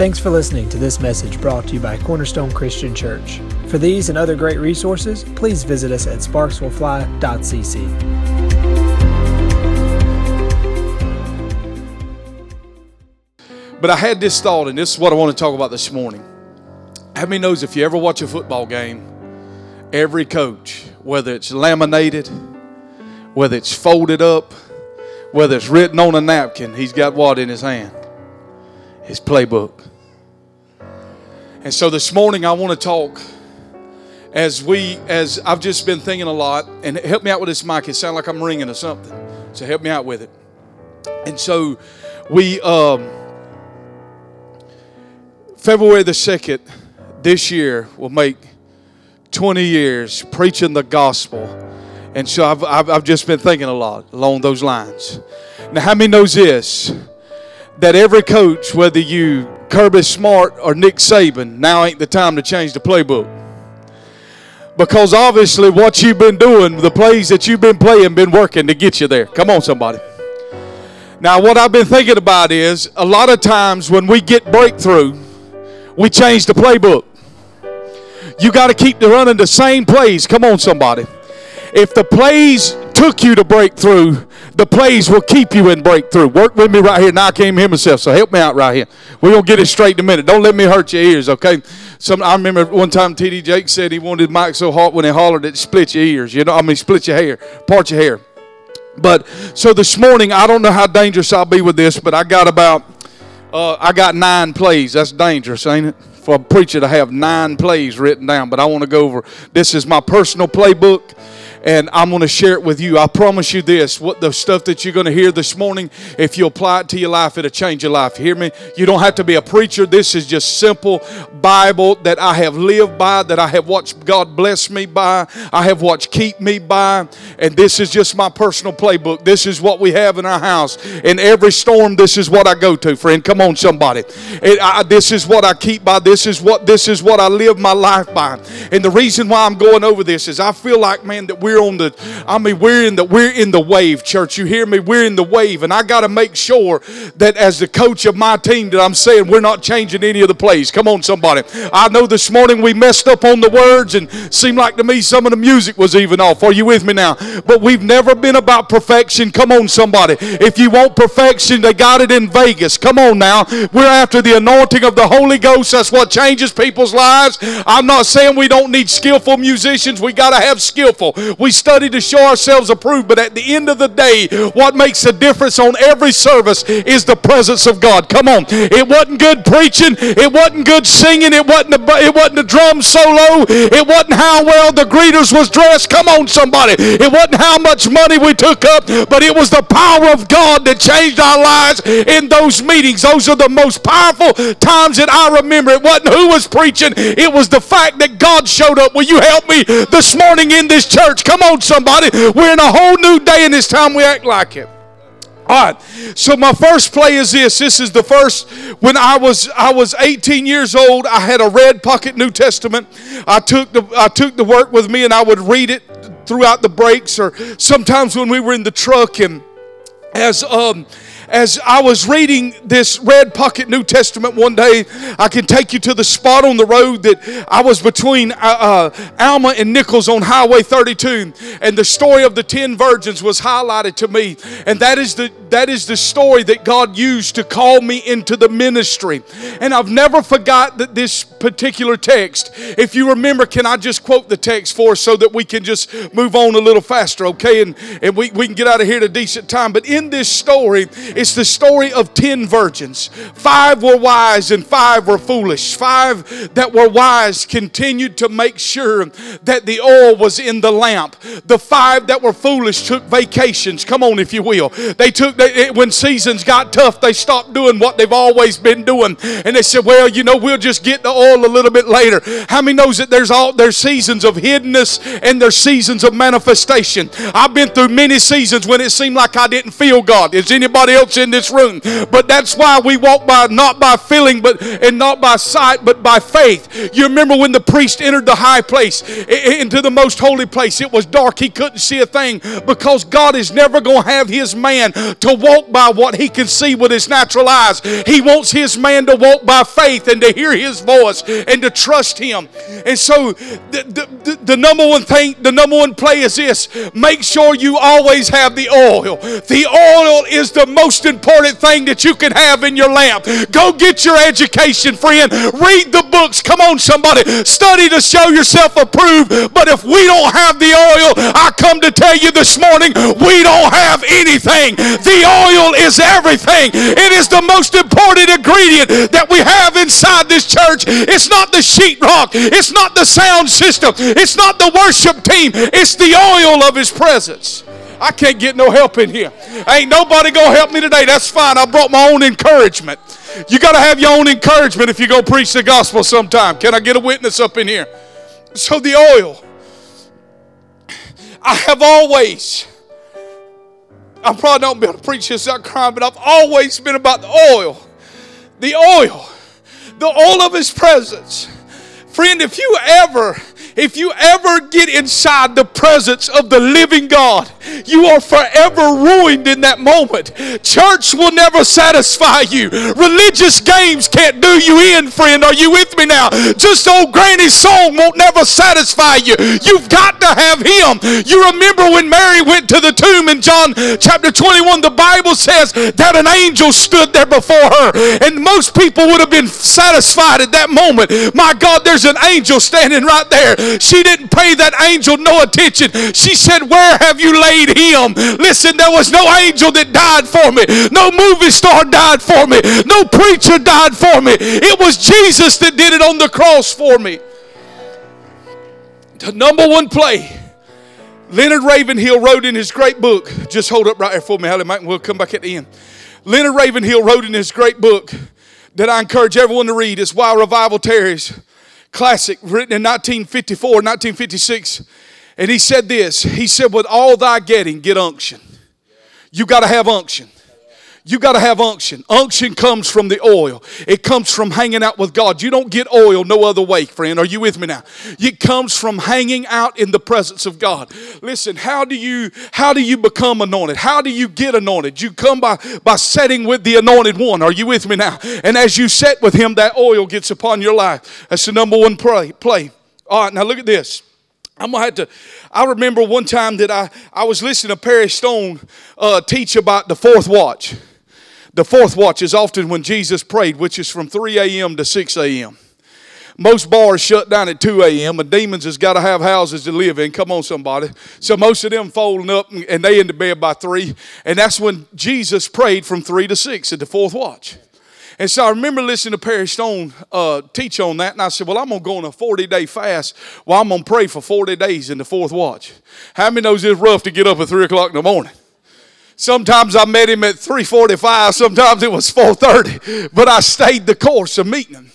Thanks for listening to this message brought to you by Cornerstone Christian Church. For these and other great resources, please visit us at sparkswillfly.cc. But I had this thought, and this is what I want to talk about this morning. How many knows if you ever watch a football game, every coach, whether it's laminated, whether it's folded up, whether it's written on a napkin, he's got what in his hand? His playbook. And so this morning I want to talk as we as I've just been thinking a lot, and help me out with this mic. It sounds like I'm ringing or something. So help me out with it. And so we um February the 2nd this year will make 20 years preaching the gospel. And so I've, I've, I've, just been thinking a lot along those lines. Now, how many knows this? That every coach, whether you Kirby Smart or Nick Saban, now ain't the time to change the playbook. Because obviously what you've been doing, the plays that you've been playing, been working to get you there. Come on, somebody. Now, what I've been thinking about is a lot of times when we get breakthrough, we change the playbook. You got to keep running the same plays. Come on, somebody. If the plays took you to breakthrough, the plays will keep you in breakthrough. Work with me right here. Now I can't hear myself, so help me out right here. We're gonna get it straight in a minute. Don't let me hurt your ears, okay? Some I remember one time TD Jakes said he wanted mic so hot when he hollered it split your ears. You know, I mean split your hair, part your hair. But so this morning, I don't know how dangerous I'll be with this, but I got about uh, I got nine plays. That's dangerous, ain't it? For a preacher to have nine plays written down. But I want to go over this is my personal playbook and I'm going to share it with you. I promise you this what the stuff that you're going to hear this morning, if you apply it to your life, it'll change your life. Hear me? You don't have to be a preacher. This is just simple Bible that I have lived by, that I have watched God bless me by, I have watched keep me by, and this is just my personal playbook. This is what we have in our house. In every storm, this is what I go to, friend. Come on, somebody. It, I, this is what I keep by. This is what this is what I live my life by. And the reason why I'm going over this is I feel like, man, that we're we're on the I mean we're in the we're in the wave, church. You hear me? We're in the wave, and I got to make sure that as the coach of my team that I'm saying we're not changing any of the plays. Come on, somebody. I know this morning we messed up on the words and seemed like to me some of the music was even off. Are you with me now? But we've never been about perfection. Come on, somebody. If you want perfection, they got it in Vegas. Come on now. We're after the anointing of the Holy Ghost. That's what changes people's lives. I'm not saying we don't need skillful musicians. We got to have skillful. We study to show ourselves approved, but at the end of the day, what makes a difference on every service is the presence of God. Come on. It wasn't good preaching, it wasn't good singing, it wasn't a, it wasn't a drum solo, it wasn't how well the greeters was dressed. Come on, somebody. It wasn't how much money we took up, but it was the power of God that changed our lives in those meetings. Those are the most powerful times that I remember. It wasn't who was preaching, it was the fact that God showed up. Will you help me this morning in this church? Come on, somebody. We're in a whole new day, and it's time we act like it. All right. So my first play is this. This is the first when I was I was 18 years old. I had a red pocket New Testament. I took the I took the work with me and I would read it throughout the breaks or sometimes when we were in the truck and as um as I was reading this red pocket New Testament one day, I can take you to the spot on the road that I was between uh, uh, Alma and Nicholls on Highway 32, and the story of the ten virgins was highlighted to me, and that is the that is the story that God used to call me into the ministry, and I've never forgot that this particular text. If you remember, can I just quote the text for us so that we can just move on a little faster, okay? And and we, we can get out of here at a decent time. But in this story, it's the story of 10 virgins. Five were wise and five were foolish. Five that were wise continued to make sure that the oil was in the lamp. The five that were foolish took vacations. Come on, if you will. They took, they, when seasons got tough, they stopped doing what they've always been doing. And they said, well, you know, we'll just get the oil oil a little bit later. How many knows that there's all there's seasons of hiddenness and there's seasons of manifestation. I've been through many seasons when it seemed like I didn't feel God. Is anybody else in this room? But that's why we walk by not by feeling, but and not by sight, but by faith. You remember when the priest entered the high place into the most holy place? It was dark; he couldn't see a thing because God is never going to have His man to walk by what he can see with his natural eyes. He wants his man to walk by faith and to hear his voice and to trust him. And so, the, the, the number one thing, the number one play is this make sure you always have the oil. The oil is the most important thing that you can have in your lamp. Go get your education, friend. Read the books. Come on, somebody. Study to show yourself approved. But if we don't have the oil, I come to tell you this morning, we don't have anything. The oil is everything. It is the most important ingredient that we have inside this church. It's not the sheetrock, it's not the sound system, it's not the worship team, it's the oil of His presence. I can't get no help in here. Ain't nobody gonna help me today. That's fine. I brought my own encouragement. You got to have your own encouragement if you go preach the gospel sometime. Can I get a witness up in here? So the oil. I have always I probably don't be able to preach this out crying, but I've always been about the oil. The oil. The oil of his presence. Friend, if you ever if you ever get inside the presence of the living God, you are forever ruined in that moment. Church will never satisfy you. Religious games can't do you in, friend. Are you with me now? Just old granny's song won't never satisfy you. You've got to have him. You remember when Mary went to the tomb in John chapter 21, the Bible says that an angel stood there before her. And most people would have been satisfied at that moment. My God, there's an angel standing right there. She didn't pay that angel no attention. She said, Where have you laid him? Listen, there was no angel that died for me. No movie star died for me. No preacher died for me. It was Jesus that did it on the cross for me. The number one play. Leonard Ravenhill wrote in his great book, just hold up right here for me, Hallie Mike, and we'll come back at the end. Leonard Ravenhill wrote in his great book that I encourage everyone to read. It's Why Revival Tarries classic written in 1954, 1956. And he said this He said, With all thy getting, get unction. You got to have unction. You got to have unction. Unction comes from the oil. It comes from hanging out with God. You don't get oil no other way, friend. Are you with me now? It comes from hanging out in the presence of God. Listen, how do you how do you become anointed? How do you get anointed? You come by by setting with the anointed one. Are you with me now? And as you set with him, that oil gets upon your life. That's the number one play. Play. All right, now look at this. I'm gonna have to. I remember one time that I, I was listening to Perry Stone uh, teach about the fourth watch. The fourth watch is often when Jesus prayed, which is from 3 a.m. to 6 a.m. Most bars shut down at 2 a.m. and demons has got to have houses to live in. Come on, somebody. So most of them folding up and they into bed by 3. And that's when Jesus prayed from 3 to 6 at the fourth watch. And so I remember listening to Perry Stone uh, teach on that, and I said, Well, I'm going to go on a 40 day fast. Well, I'm going to pray for 40 days in the fourth watch. How many knows it's rough to get up at 3 o'clock in the morning? Sometimes I met him at 3:45, sometimes it was 4:30, but I stayed the course of meeting him.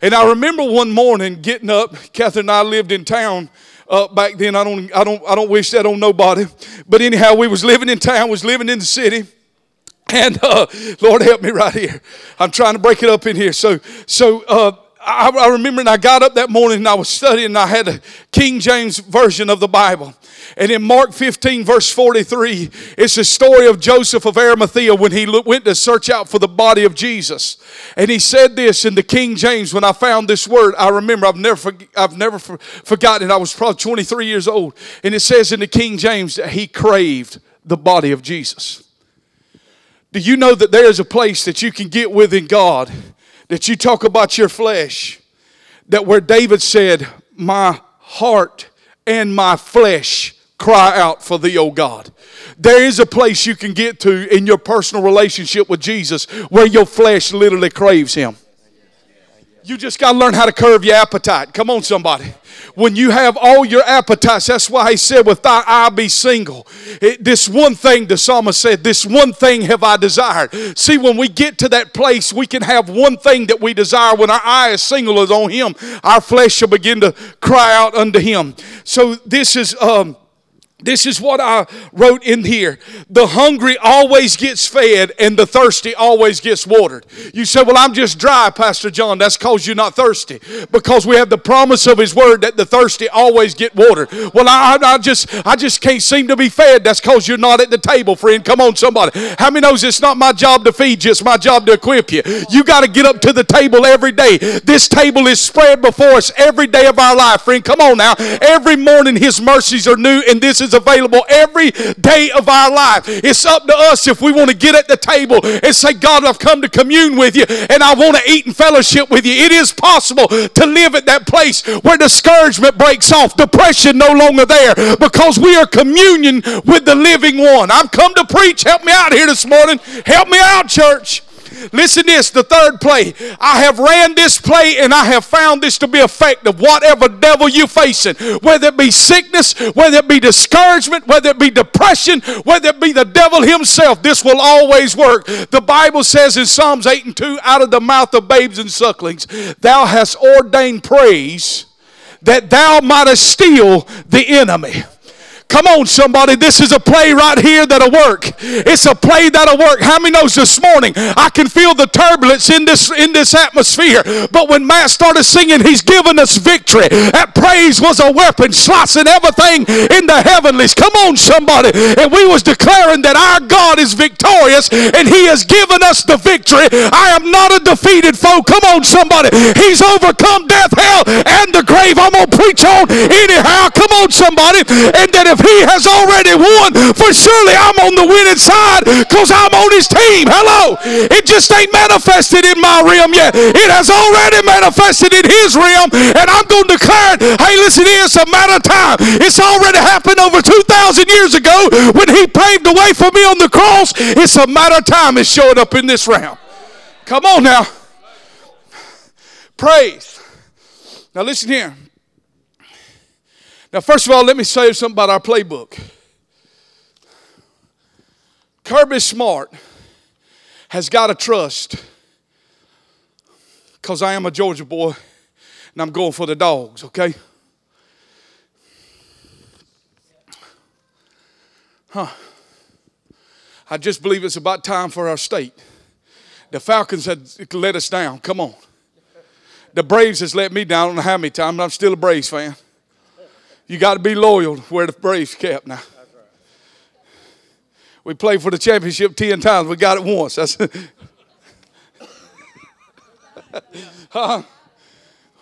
And I remember one morning getting up. Catherine and I lived in town uh, back then. I don't, I don't, I don't wish that on nobody. But anyhow, we was living in town, was living in the city. And uh, Lord help me right here. I'm trying to break it up in here. So, so uh, I, I remember, and I got up that morning and I was studying. And I had a King James version of the Bible. And in Mark 15, verse 43, it's the story of Joseph of Arimathea when he went to search out for the body of Jesus. And he said this in the King James. When I found this word, I remember I've never, I've never forgotten. I was probably 23 years old. And it says in the King James that he craved the body of Jesus. Do you know that there is a place that you can get within God that you talk about your flesh? That where David said, My heart and my flesh cry out for thee, O God. There is a place you can get to in your personal relationship with Jesus where your flesh literally craves him. You just got to learn how to curb your appetite. Come on, somebody. When you have all your appetites, that's why he said, With thy eye be single. It, this one thing, the psalmist said, This one thing have I desired. See, when we get to that place, we can have one thing that we desire. When our eye is single is on him, our flesh shall begin to cry out unto him. So this is. Um, this is what I wrote in here. The hungry always gets fed and the thirsty always gets watered. You say, Well, I'm just dry, Pastor John. That's because you're not thirsty. Because we have the promise of his word that the thirsty always get watered. Well, I, I just I just can't seem to be fed. That's because you're not at the table, friend. Come on, somebody. How many knows it's not my job to feed you, it's my job to equip you. You got to get up to the table every day. This table is spread before us every day of our life, friend. Come on now. Every morning his mercies are new, and this is available every day of our life. It's up to us if we want to get at the table and say, God, I've come to commune with you and I want to eat and fellowship with you. It is possible to live at that place where discouragement breaks off, depression no longer there because we are communion with the living one. I've come to preach. Help me out here this morning. Help me out, church. Listen this, the third play. I have ran this play and I have found this to be effective. Whatever devil you're facing, whether it be sickness, whether it be discouragement, whether it be depression, whether it be the devil himself, this will always work. The Bible says in Psalms 8 and 2, out of the mouth of babes and sucklings, thou hast ordained praise that thou mightest steal the enemy. Come on, somebody. This is a play right here that'll work. It's a play that'll work. How many knows this morning? I can feel the turbulence in this in this atmosphere. But when Matt started singing, he's given us victory. That praise was a weapon, slicing everything in the heavenlies. Come on, somebody. And we was declaring that our God is victorious and he has given us the victory. I am not a defeated foe. Come on, somebody. He's overcome death, hell, and the grave. I'm gonna preach on anyhow. Come on, somebody. And that if he has already won, for surely I'm on the winning side because I'm on his team. Hello. It just ain't manifested in my realm yet. It has already manifested in his realm, and I'm going to declare it. Hey, listen it's a matter of time. It's already happened over 2,000 years ago when he paved the way for me on the cross. It's a matter of time it's showing up in this realm. Come on now. Praise. Now listen here. Now, first of all, let me say something about our playbook. Kirby Smart has got to trust because I am a Georgia boy and I'm going for the dogs, okay? Huh. I just believe it's about time for our state. The Falcons had let us down. Come on. The Braves has let me down. I don't know how many times, but I'm still a Braves fan. You got to be loyal to where the Braves kept now. We played for the championship 10 times. We got it once. That's huh?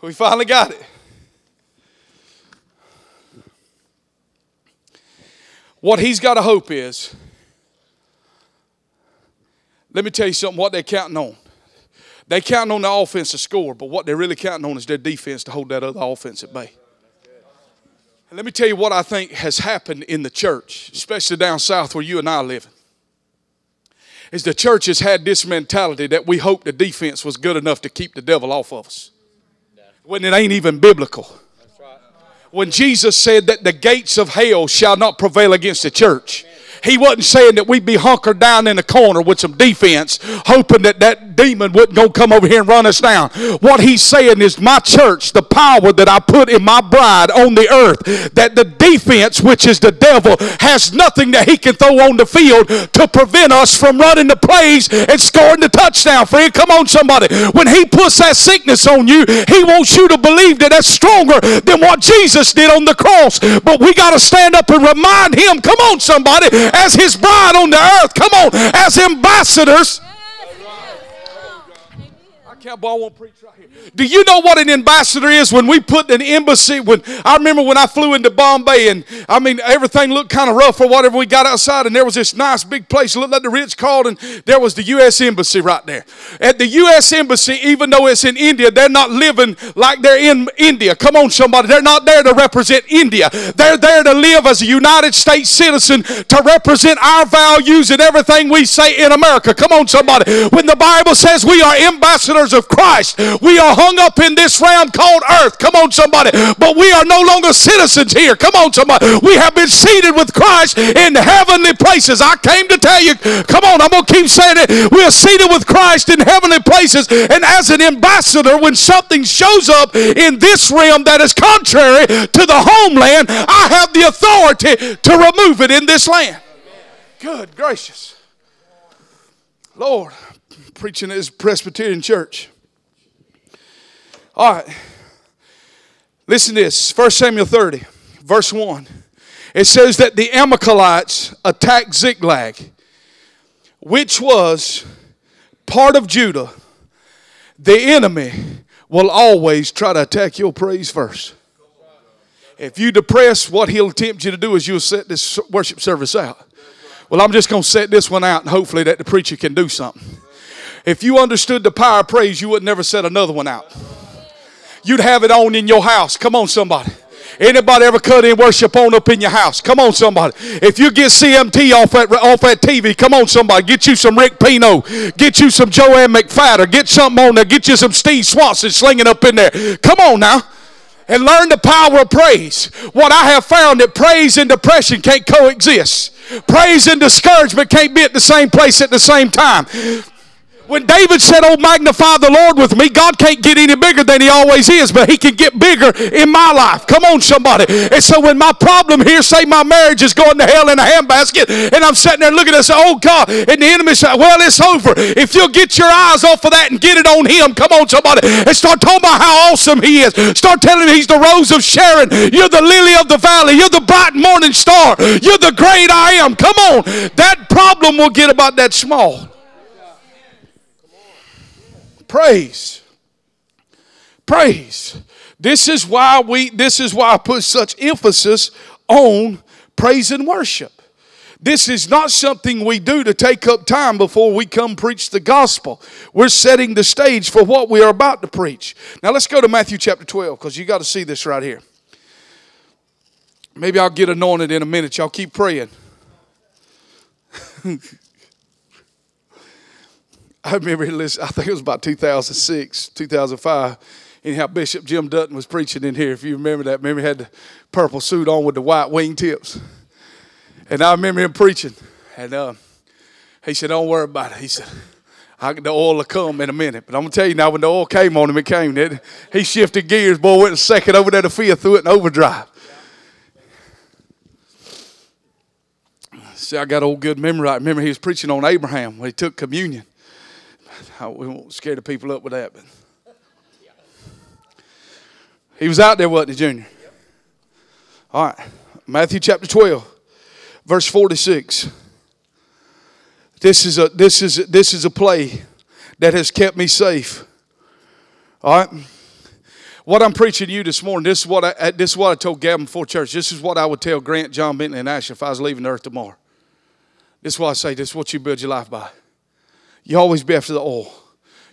We finally got it. What he's got to hope is, let me tell you something, what they're counting on. They're counting on the offense to score, but what they're really counting on is their defense to hold that other offense at bay. And let me tell you what I think has happened in the church, especially down south where you and I live. Is the church has had this mentality that we hope the defense was good enough to keep the devil off of us. When it ain't even biblical. When Jesus said that the gates of hell shall not prevail against the church. He wasn't saying that we'd be hunkered down in the corner with some defense, hoping that that demon wouldn't go come over here and run us down. What he's saying is, my church, the power that I put in my bride on the earth, that the defense, which is the devil, has nothing that he can throw on the field to prevent us from running the plays and scoring the touchdown. Friend, come on, somebody. When he puts that sickness on you, he wants you to believe that that's stronger than what Jesus did on the cross. But we got to stand up and remind him, come on, somebody, as his bride on the earth. Come on, as ambassadors. I can't, boy, I won't preach right here. Do you know what an ambassador is? When we put an embassy, when I remember when I flew into Bombay, and I mean everything looked kind of rough or whatever. We got outside, and there was this nice big place, looked like the Ritz and There was the U.S. embassy right there. At the U.S. embassy, even though it's in India, they're not living like they're in India. Come on, somebody, they're not there to represent India. They're there to live as a United States citizen to represent our values and everything we say in America. Come on, somebody. When the Bible says we are ambassadors of Christ. We are hung up in this realm called earth. Come on, somebody. But we are no longer citizens here. Come on, somebody. We have been seated with Christ in heavenly places. I came to tell you, come on, I'm going to keep saying it. We are seated with Christ in heavenly places. And as an ambassador, when something shows up in this realm that is contrary to the homeland, I have the authority to remove it in this land. Good gracious. Lord, preaching at Presbyterian church. All right. Listen to this 1 Samuel 30, verse 1. It says that the Amalekites attacked Ziklag, which was part of Judah. The enemy will always try to attack your praise first. If you depress, what he'll tempt you to do is you'll set this worship service out. Well, I'm just going to set this one out and hopefully that the preacher can do something. If you understood the power of praise, you would never set another one out. You'd have it on in your house. Come on, somebody. Anybody ever cut in worship on up in your house? Come on, somebody. If you get CMT off that off that TV, come on, somebody. Get you some Rick Pino. Get you some Joann McFatter. Get something on there. Get you some Steve Swanson slinging up in there. Come on now. And learn the power of praise. What I have found that praise and depression can't coexist. Praise and discouragement can't be at the same place at the same time. When David said, Oh, magnify the Lord with me, God can't get any bigger than he always is, but he can get bigger in my life. Come on, somebody. And so when my problem here, say my marriage is going to hell in a handbasket, and I'm sitting there looking at say, Oh God, and the enemy said, Well, it's over. If you'll get your eyes off of that and get it on him, come on, somebody, and start talking about how awesome he is. Start telling him he's the rose of Sharon. You're the lily of the valley. You're the bright morning star. You're the great I am. Come on. That problem will get about that small. Praise. Praise. This is why we this is why I put such emphasis on praise and worship. This is not something we do to take up time before we come preach the gospel. We're setting the stage for what we are about to preach. Now let's go to Matthew chapter 12 because you got to see this right here. Maybe I'll get anointed in a minute. Y'all keep praying. I remember I think it was about 2006, 2005. Anyhow, Bishop Jim Dutton was preaching in here. If you remember that, remember he had the purple suit on with the white wingtips. And I remember him preaching. And uh, he said, Don't worry about it. He said, the oil will come in a minute. But I'm going to tell you now, when the oil came on him, it came. It, he shifted gears, boy, went a second over there to fifth, threw it in overdrive. See, I got old good memory. I remember he was preaching on Abraham when he took communion we won't scare the people up with that, but he was out there, wasn't he, Junior? All right, Matthew chapter 12, verse 46. This is a this is this is a play that has kept me safe. All right. What I'm preaching to you this morning, this is what I uh, this is what I told Gavin before church. This is what I would tell Grant, John Bentley, and Ash if I was leaving the earth tomorrow. This is what I say. This is what you build your life by. You always be after the oil.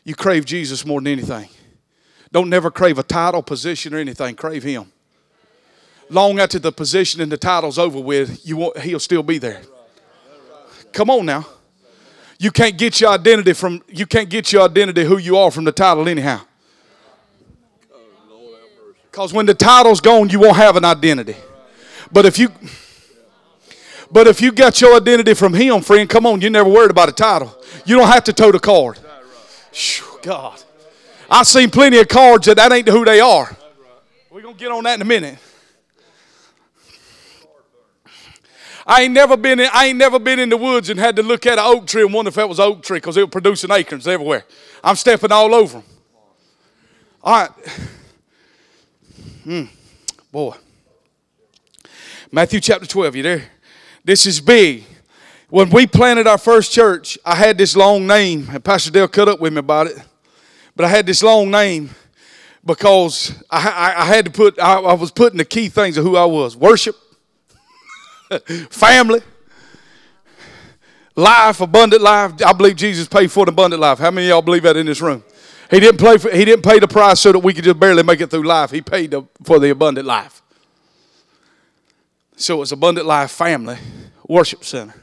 You crave Jesus more than anything. Don't never crave a title, position, or anything. Crave Him. Long after the position and the title's over with, you want, He'll still be there. Come on now. You can't get your identity from you can't get your identity who you are from the title anyhow. Because when the title's gone, you won't have an identity. But if you but if you got your identity from him, friend, come on, you never worried about a title. You don't have to tote a card. God. I've seen plenty of cards that that ain't who they are. We're going to get on that in a minute. I ain't never been in, I ain't never been in the woods and had to look at an oak tree and wonder if that was oak tree because it was producing acorns everywhere. I'm stepping all over them. All right. Hmm. Boy. Matthew chapter 12, you there? This is big. When we planted our first church, I had this long name, and Pastor Dale cut up with me about it. But I had this long name because I, I, I had to put, I, I was putting the key things of who I was worship, family, life, abundant life. I believe Jesus paid for an abundant life. How many of y'all believe that in this room? He didn't, play for, he didn't pay the price so that we could just barely make it through life. He paid the, for the abundant life. So it's Abundant Life Family Worship Center.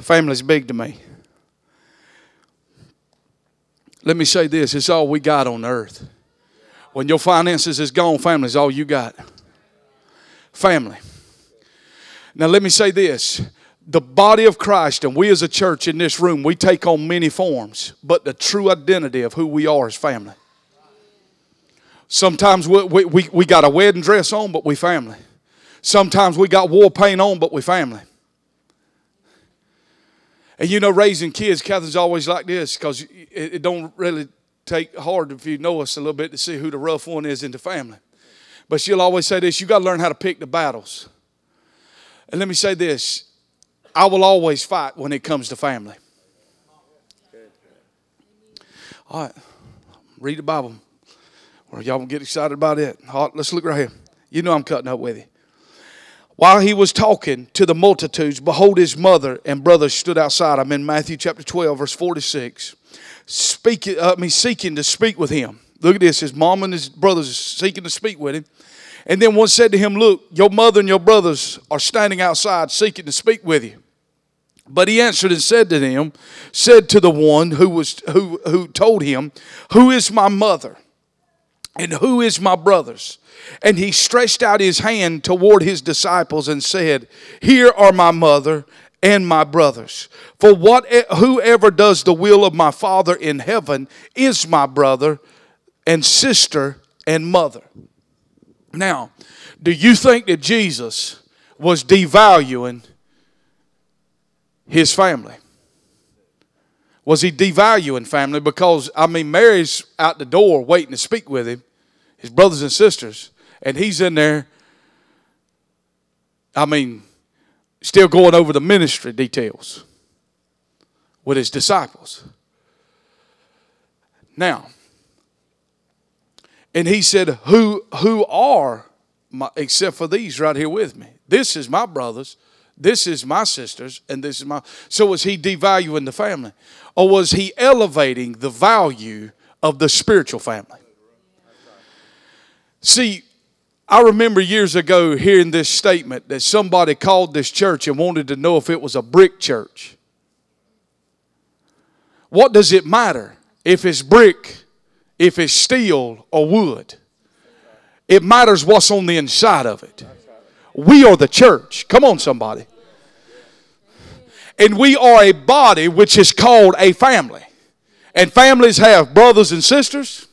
Family's big to me. Let me say this it's all we got on earth. When your finances is gone, family is all you got. Family. Now, let me say this the body of Christ and we as a church in this room, we take on many forms, but the true identity of who we are is family. Sometimes we, we, we, we got a wedding dress on, but we family. Sometimes we got war paint on, but we family. And you know, raising kids, Catherine's always like this because it, it don't really take hard if you know us a little bit to see who the rough one is in the family. But she'll always say this you got to learn how to pick the battles. And let me say this I will always fight when it comes to family. All right, read the Bible. Or y'all won't get excited about it. All right, let's look right here. You know I'm cutting up with you. While he was talking to the multitudes, behold, his mother and brothers stood outside. I'm in Matthew chapter 12, verse 46. Speaking, uh, I mean, seeking to speak with him. Look at this. His mom and his brothers seeking to speak with him. And then one said to him, Look, your mother and your brothers are standing outside seeking to speak with you. But he answered and said to them, said to the one who was who who told him, Who is my mother? And who is my brothers? And he stretched out his hand toward his disciples and said, Here are my mother and my brothers. For what whoever does the will of my Father in heaven is my brother and sister and mother. Now, do you think that Jesus was devaluing his family? Was he devaluing family? Because, I mean, Mary's out the door waiting to speak with him, his brothers and sisters, and he's in there, I mean, still going over the ministry details with his disciples. Now, and he said, Who, who are my, except for these right here with me? This is my brothers, this is my sisters, and this is my. So was he devaluing the family? Or was he elevating the value of the spiritual family? See, I remember years ago hearing this statement that somebody called this church and wanted to know if it was a brick church. What does it matter if it's brick if it's steel or wood. It matters what's on the inside of it. We are the church. Come on, somebody. And we are a body which is called a family. And families have brothers and sisters,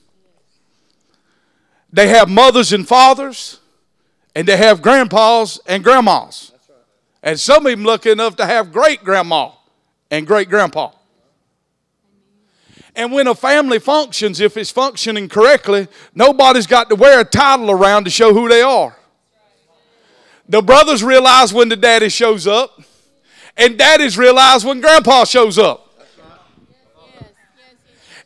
they have mothers and fathers, and they have grandpas and grandmas. And some of them lucky enough to have great grandma and great grandpa. And when a family functions, if it's functioning correctly, nobody's got to wear a title around to show who they are. The brothers realize when the daddy shows up, and daddies realize when grandpa shows up.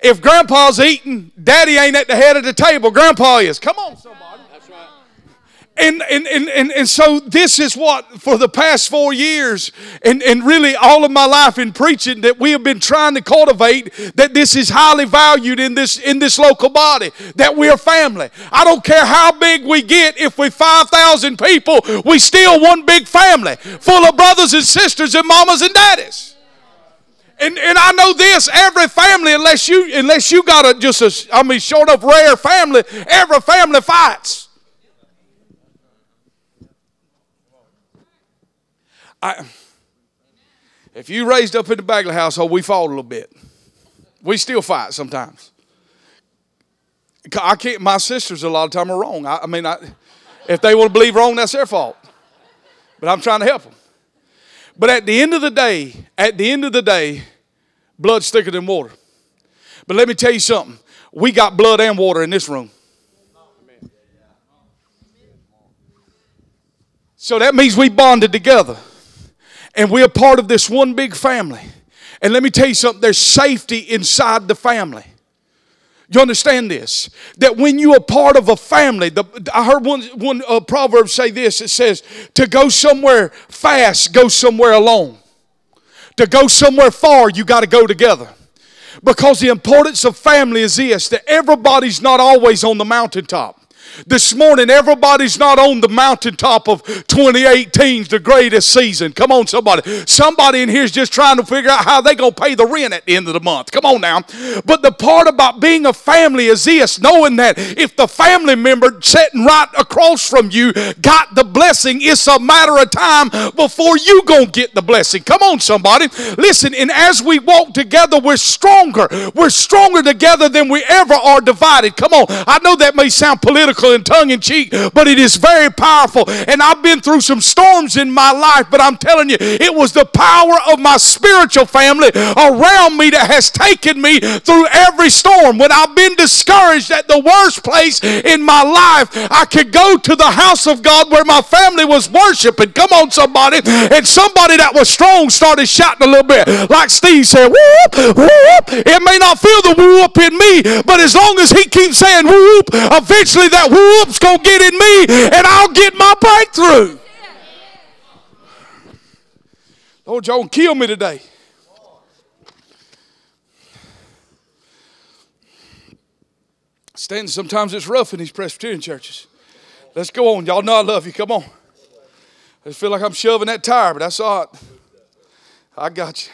If grandpa's eating, daddy ain't at the head of the table, grandpa is. Come on, somebody. And, and, and, and, and so this is what for the past four years and, and really all of my life in preaching that we have been trying to cultivate that this is highly valued in this in this local body that we're family. I don't care how big we get if we're 5000 people we still one big family full of brothers and sisters and mamas and daddies. And, and I know this every family unless you unless you got a just a I mean short of rare family every family fights I, if you raised up in the Bagley household, we fought a little bit. We still fight sometimes. I can't. My sisters a lot of time are wrong. I, I mean, I, if they want to believe wrong, that's their fault. But I'm trying to help them. But at the end of the day, at the end of the day, blood's thicker than water. But let me tell you something. We got blood and water in this room. So that means we bonded together and we're part of this one big family. And let me tell you something there's safety inside the family. You understand this? That when you are part of a family, the, I heard one, one uh, proverb say this it says, to go somewhere fast, go somewhere alone. To go somewhere far, you got to go together. Because the importance of family is this that everybody's not always on the mountaintop. This morning, everybody's not on the mountaintop of 2018's the greatest season. Come on, somebody. Somebody in here is just trying to figure out how they going to pay the rent at the end of the month. Come on now. But the part about being a family is this knowing that if the family member sitting right across from you got the blessing, it's a matter of time before you going to get the blessing. Come on, somebody. Listen, and as we walk together, we're stronger. We're stronger together than we ever are divided. Come on. I know that may sound political and tongue in cheek, but it is very powerful. And I've been through some storms in my life, but I'm telling you, it was the power of my spiritual family around me that has taken me through every storm. When I've been discouraged at the worst place in my life, I could go to the house of God where my family was worshiping. Come on, somebody. And somebody that was strong started shouting a little bit. Like Steve said, whoop, whoop. It may not feel the whoop in me, but as long as he keeps saying whoop, eventually that whoop's going to get in me and I'll get my breakthrough. Lord, y'all kill me today. Standing sometimes it's rough in these Presbyterian churches. Let's go on. Y'all know I love you. Come on. I feel like I'm shoving that tire, but that's all right. I got you.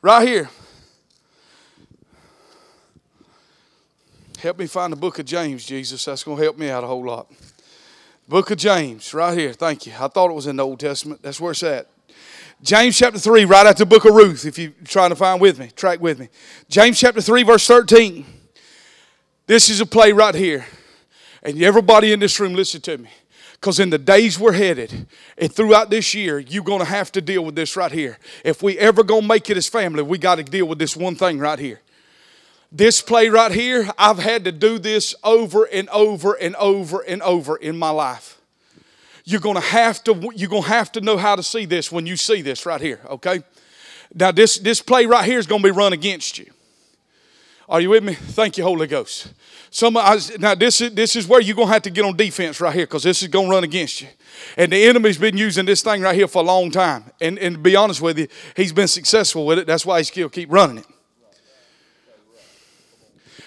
Right here. Help me find the book of James, Jesus. That's going to help me out a whole lot. Book of James, right here. Thank you. I thought it was in the Old Testament. That's where it's at. James chapter 3, right after the book of Ruth, if you're trying to find with me, track with me. James chapter 3, verse 13. This is a play right here. And everybody in this room, listen to me. Because in the days we're headed, and throughout this year, you're going to have to deal with this right here. If we ever going to make it as family, we got to deal with this one thing right here. This play right here, I've had to do this over and over and over and over in my life. You're gonna have to you're gonna have to know how to see this when you see this right here, okay? Now this this play right here is gonna be run against you. Are you with me? Thank you, Holy Ghost. Some I, now this is this is where you're gonna have to get on defense right here because this is gonna run against you. And the enemy's been using this thing right here for a long time. And and to be honest with you, he's been successful with it. That's why he still keep running it.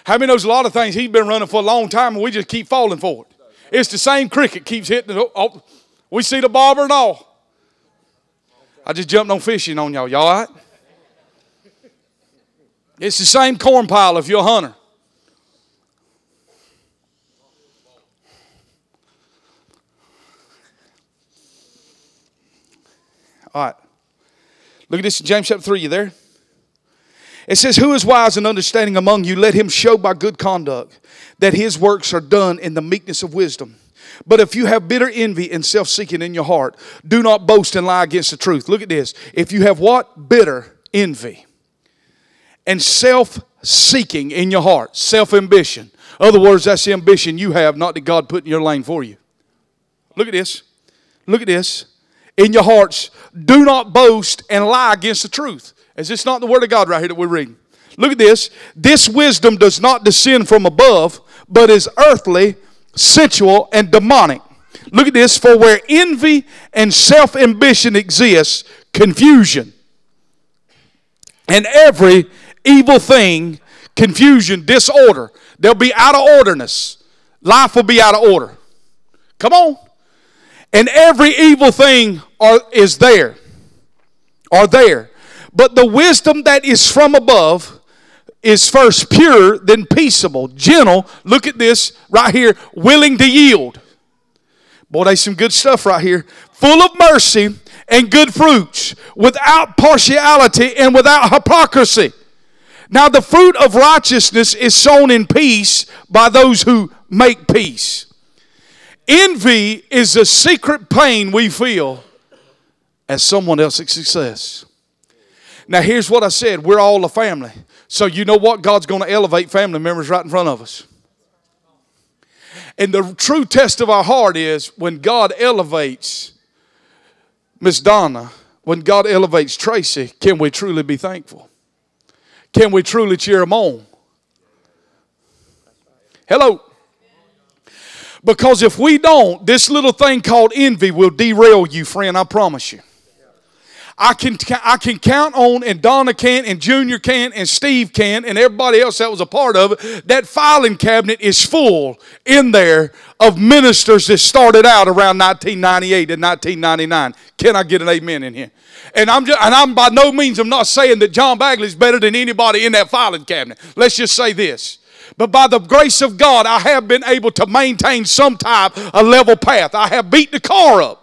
How many knows a lot of things he's been running for a long time and we just keep falling for it? It's the same cricket keeps hitting it. Oh, oh we see the bobber and all. I just jumped on fishing on y'all. Y'all all right? It's the same corn pile if you're a hunter. All right. Look at this in James chapter 3. You there? It says, Who is wise and understanding among you? Let him show by good conduct that his works are done in the meekness of wisdom. But if you have bitter envy and self seeking in your heart, do not boast and lie against the truth. Look at this. If you have what? Bitter envy and self seeking in your heart, self ambition. Other words, that's the ambition you have, not that God put in your lane for you. Look at this. Look at this. In your hearts, do not boast and lie against the truth. Is this not the Word of God right here that we're reading? Look at this. This wisdom does not descend from above, but is earthly, sensual, and demonic. Look at this. For where envy and self ambition exists, confusion and every evil thing, confusion, disorder. There'll be out of orderness. Life will be out of order. Come on. And every evil thing are, is there. Are there. But the wisdom that is from above is first pure, then peaceable, gentle. Look at this right here, willing to yield. Boy, there's some good stuff right here. Full of mercy and good fruits, without partiality and without hypocrisy. Now, the fruit of righteousness is sown in peace by those who make peace. Envy is a secret pain we feel at someone else's success. Now, here's what I said we're all a family. So, you know what? God's going to elevate family members right in front of us. And the true test of our heart is when God elevates Miss Donna, when God elevates Tracy, can we truly be thankful? Can we truly cheer them on? Hello. Because if we don't, this little thing called envy will derail you, friend, I promise you. I can, I can count on, and Donna can, and Junior can, and Steve can, and everybody else that was a part of it. That filing cabinet is full in there of ministers that started out around 1998 and 1999. Can I get an amen in here? And I'm, just, and I'm by no means, I'm not saying that John Bagley is better than anybody in that filing cabinet. Let's just say this. But by the grace of God, I have been able to maintain some type of level path. I have beat the car up.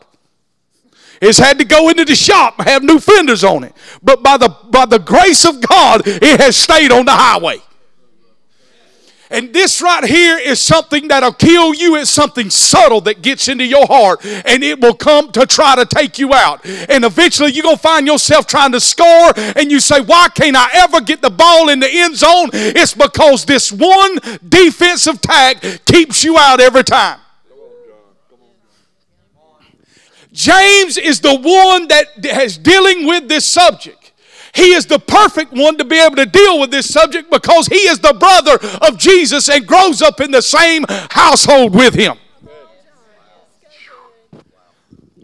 It's had to go into the shop have new fenders on it. But by the, by the grace of God, it has stayed on the highway. And this right here is something that'll kill you. It's something subtle that gets into your heart and it will come to try to take you out. And eventually you're going to find yourself trying to score and you say, Why can't I ever get the ball in the end zone? It's because this one defensive tag keeps you out every time. James is the one that is dealing with this subject. He is the perfect one to be able to deal with this subject because he is the brother of Jesus and grows up in the same household with him.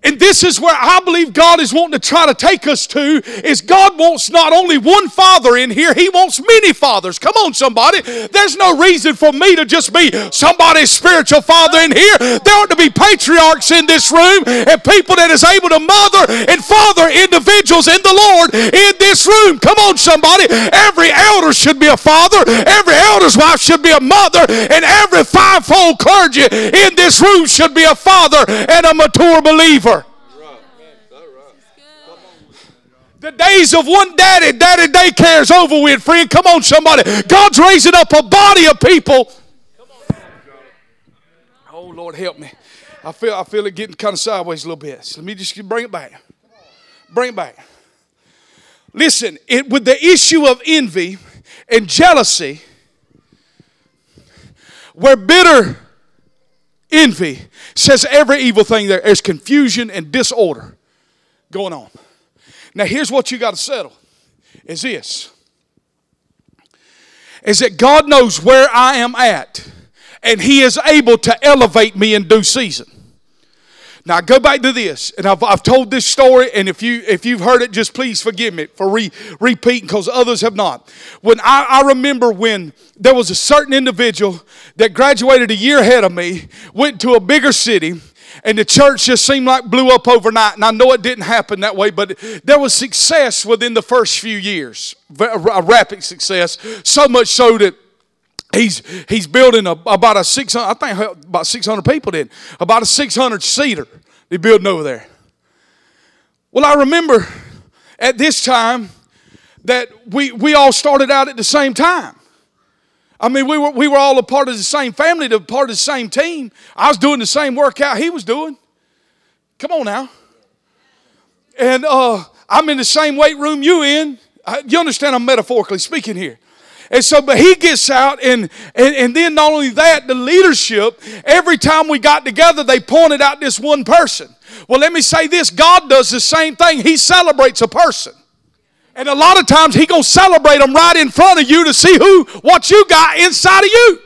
And this is where I believe God is wanting to try to take us to is God wants not only one father in here, he wants many fathers. Come on somebody. There's no reason for me to just be somebody's spiritual father in here. There ought to be patriarchs in this room and people that is able to mother and father individuals in the Lord in this room. Come on somebody. Every elder should be a father. Every elder's wife should be a mother and every fivefold clergy in this room should be a father and a mature believer. The days of one daddy, daddy daycare is over with, friend. Come on, somebody. God's raising up a body of people. Oh, Lord, help me. I feel, I feel it getting kind of sideways a little bit. So let me just bring it back. Bring it back. Listen, it, with the issue of envy and jealousy, where bitter envy says every evil thing there is confusion and disorder going on. Now, here's what you got to settle is this is that God knows where I am at, and He is able to elevate me in due season. Now go back to this, and I've, I've told this story, and if you if you've heard it, just please forgive me for re, repeating because others have not. When I, I remember when there was a certain individual that graduated a year ahead of me, went to a bigger city, and the church just seemed like blew up overnight. And I know it didn't happen that way, but there was success within the first few years, a rapid success, so much so that he's he's building a, about a 600 i think about 600 people did about a 600 seater they're building over there. Well i remember at this time that we we all started out at the same time I mean, we were, we were all a part of the same family, a part of the same team. I was doing the same workout he was doing. Come on now. And uh, I'm in the same weight room you in. You understand I'm metaphorically speaking here. And so, but he gets out, and, and, and then not only that, the leadership, every time we got together, they pointed out this one person. Well, let me say this God does the same thing, He celebrates a person. And a lot of times he gonna celebrate them right in front of you to see who what you got inside of you.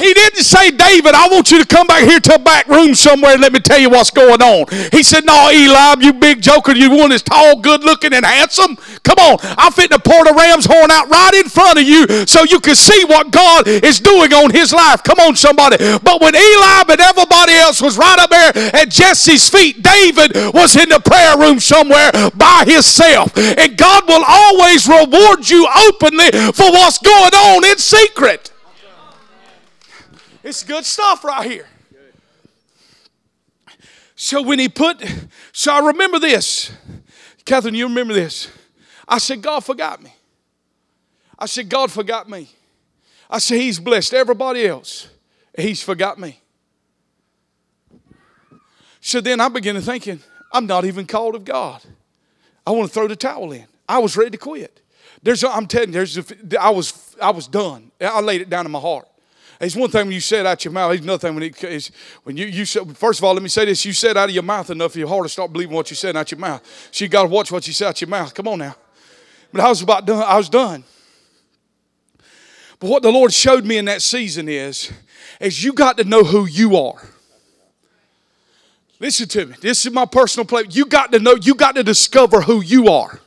He didn't say, David, I want you to come back here to a back room somewhere and let me tell you what's going on. He said, No, Eli, you big joker, you one that's tall, good looking, and handsome. Come on, I'm fitting to pour the ram's horn out right in front of you so you can see what God is doing on his life. Come on, somebody. But when Eli and everybody else was right up there at Jesse's feet, David was in the prayer room somewhere by himself. And God will always reward you openly for what's going on in secret. It's good stuff right here. So when he put, so I remember this. Catherine, you remember this. I said, God forgot me. I said, God forgot me. I said, He's blessed everybody else. He's forgot me. So then I began to thinking, I'm not even called of God. I want to throw the towel in. I was ready to quit. There's, I'm telling you, there's, I was, I was done. I laid it down in my heart. It's one thing when you say it out your mouth. It's another thing when it is when you you first of all, let me say this: you said out of your mouth enough, your heart to start believing what you said out your mouth. So you got to watch what you say out your mouth. Come on now. But I was about done. I was done. But what the Lord showed me in that season is, is you got to know who you are. Listen to me. This is my personal play. You got to know, you got to discover who you are.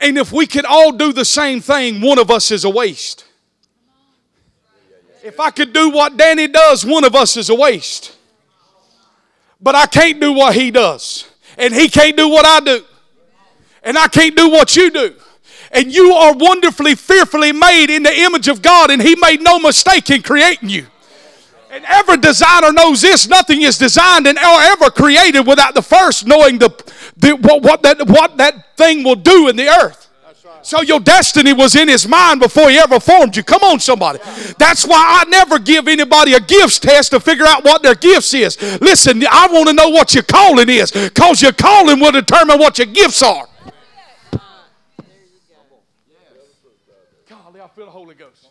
And if we could all do the same thing, one of us is a waste. If I could do what Danny does, one of us is a waste. But I can't do what he does. And he can't do what I do. And I can't do what you do. And you are wonderfully, fearfully made in the image of God, and he made no mistake in creating you. And every designer knows this nothing is designed and ever created without the first knowing the, the what, what, that, what that thing will do in the earth. So your destiny was in his mind before he ever formed you. Come on, somebody. That's why I never give anybody a gifts test to figure out what their gifts is. Listen, I want to know what your calling is, because your calling will determine what your gifts are. Golly, I feel the Holy Ghost.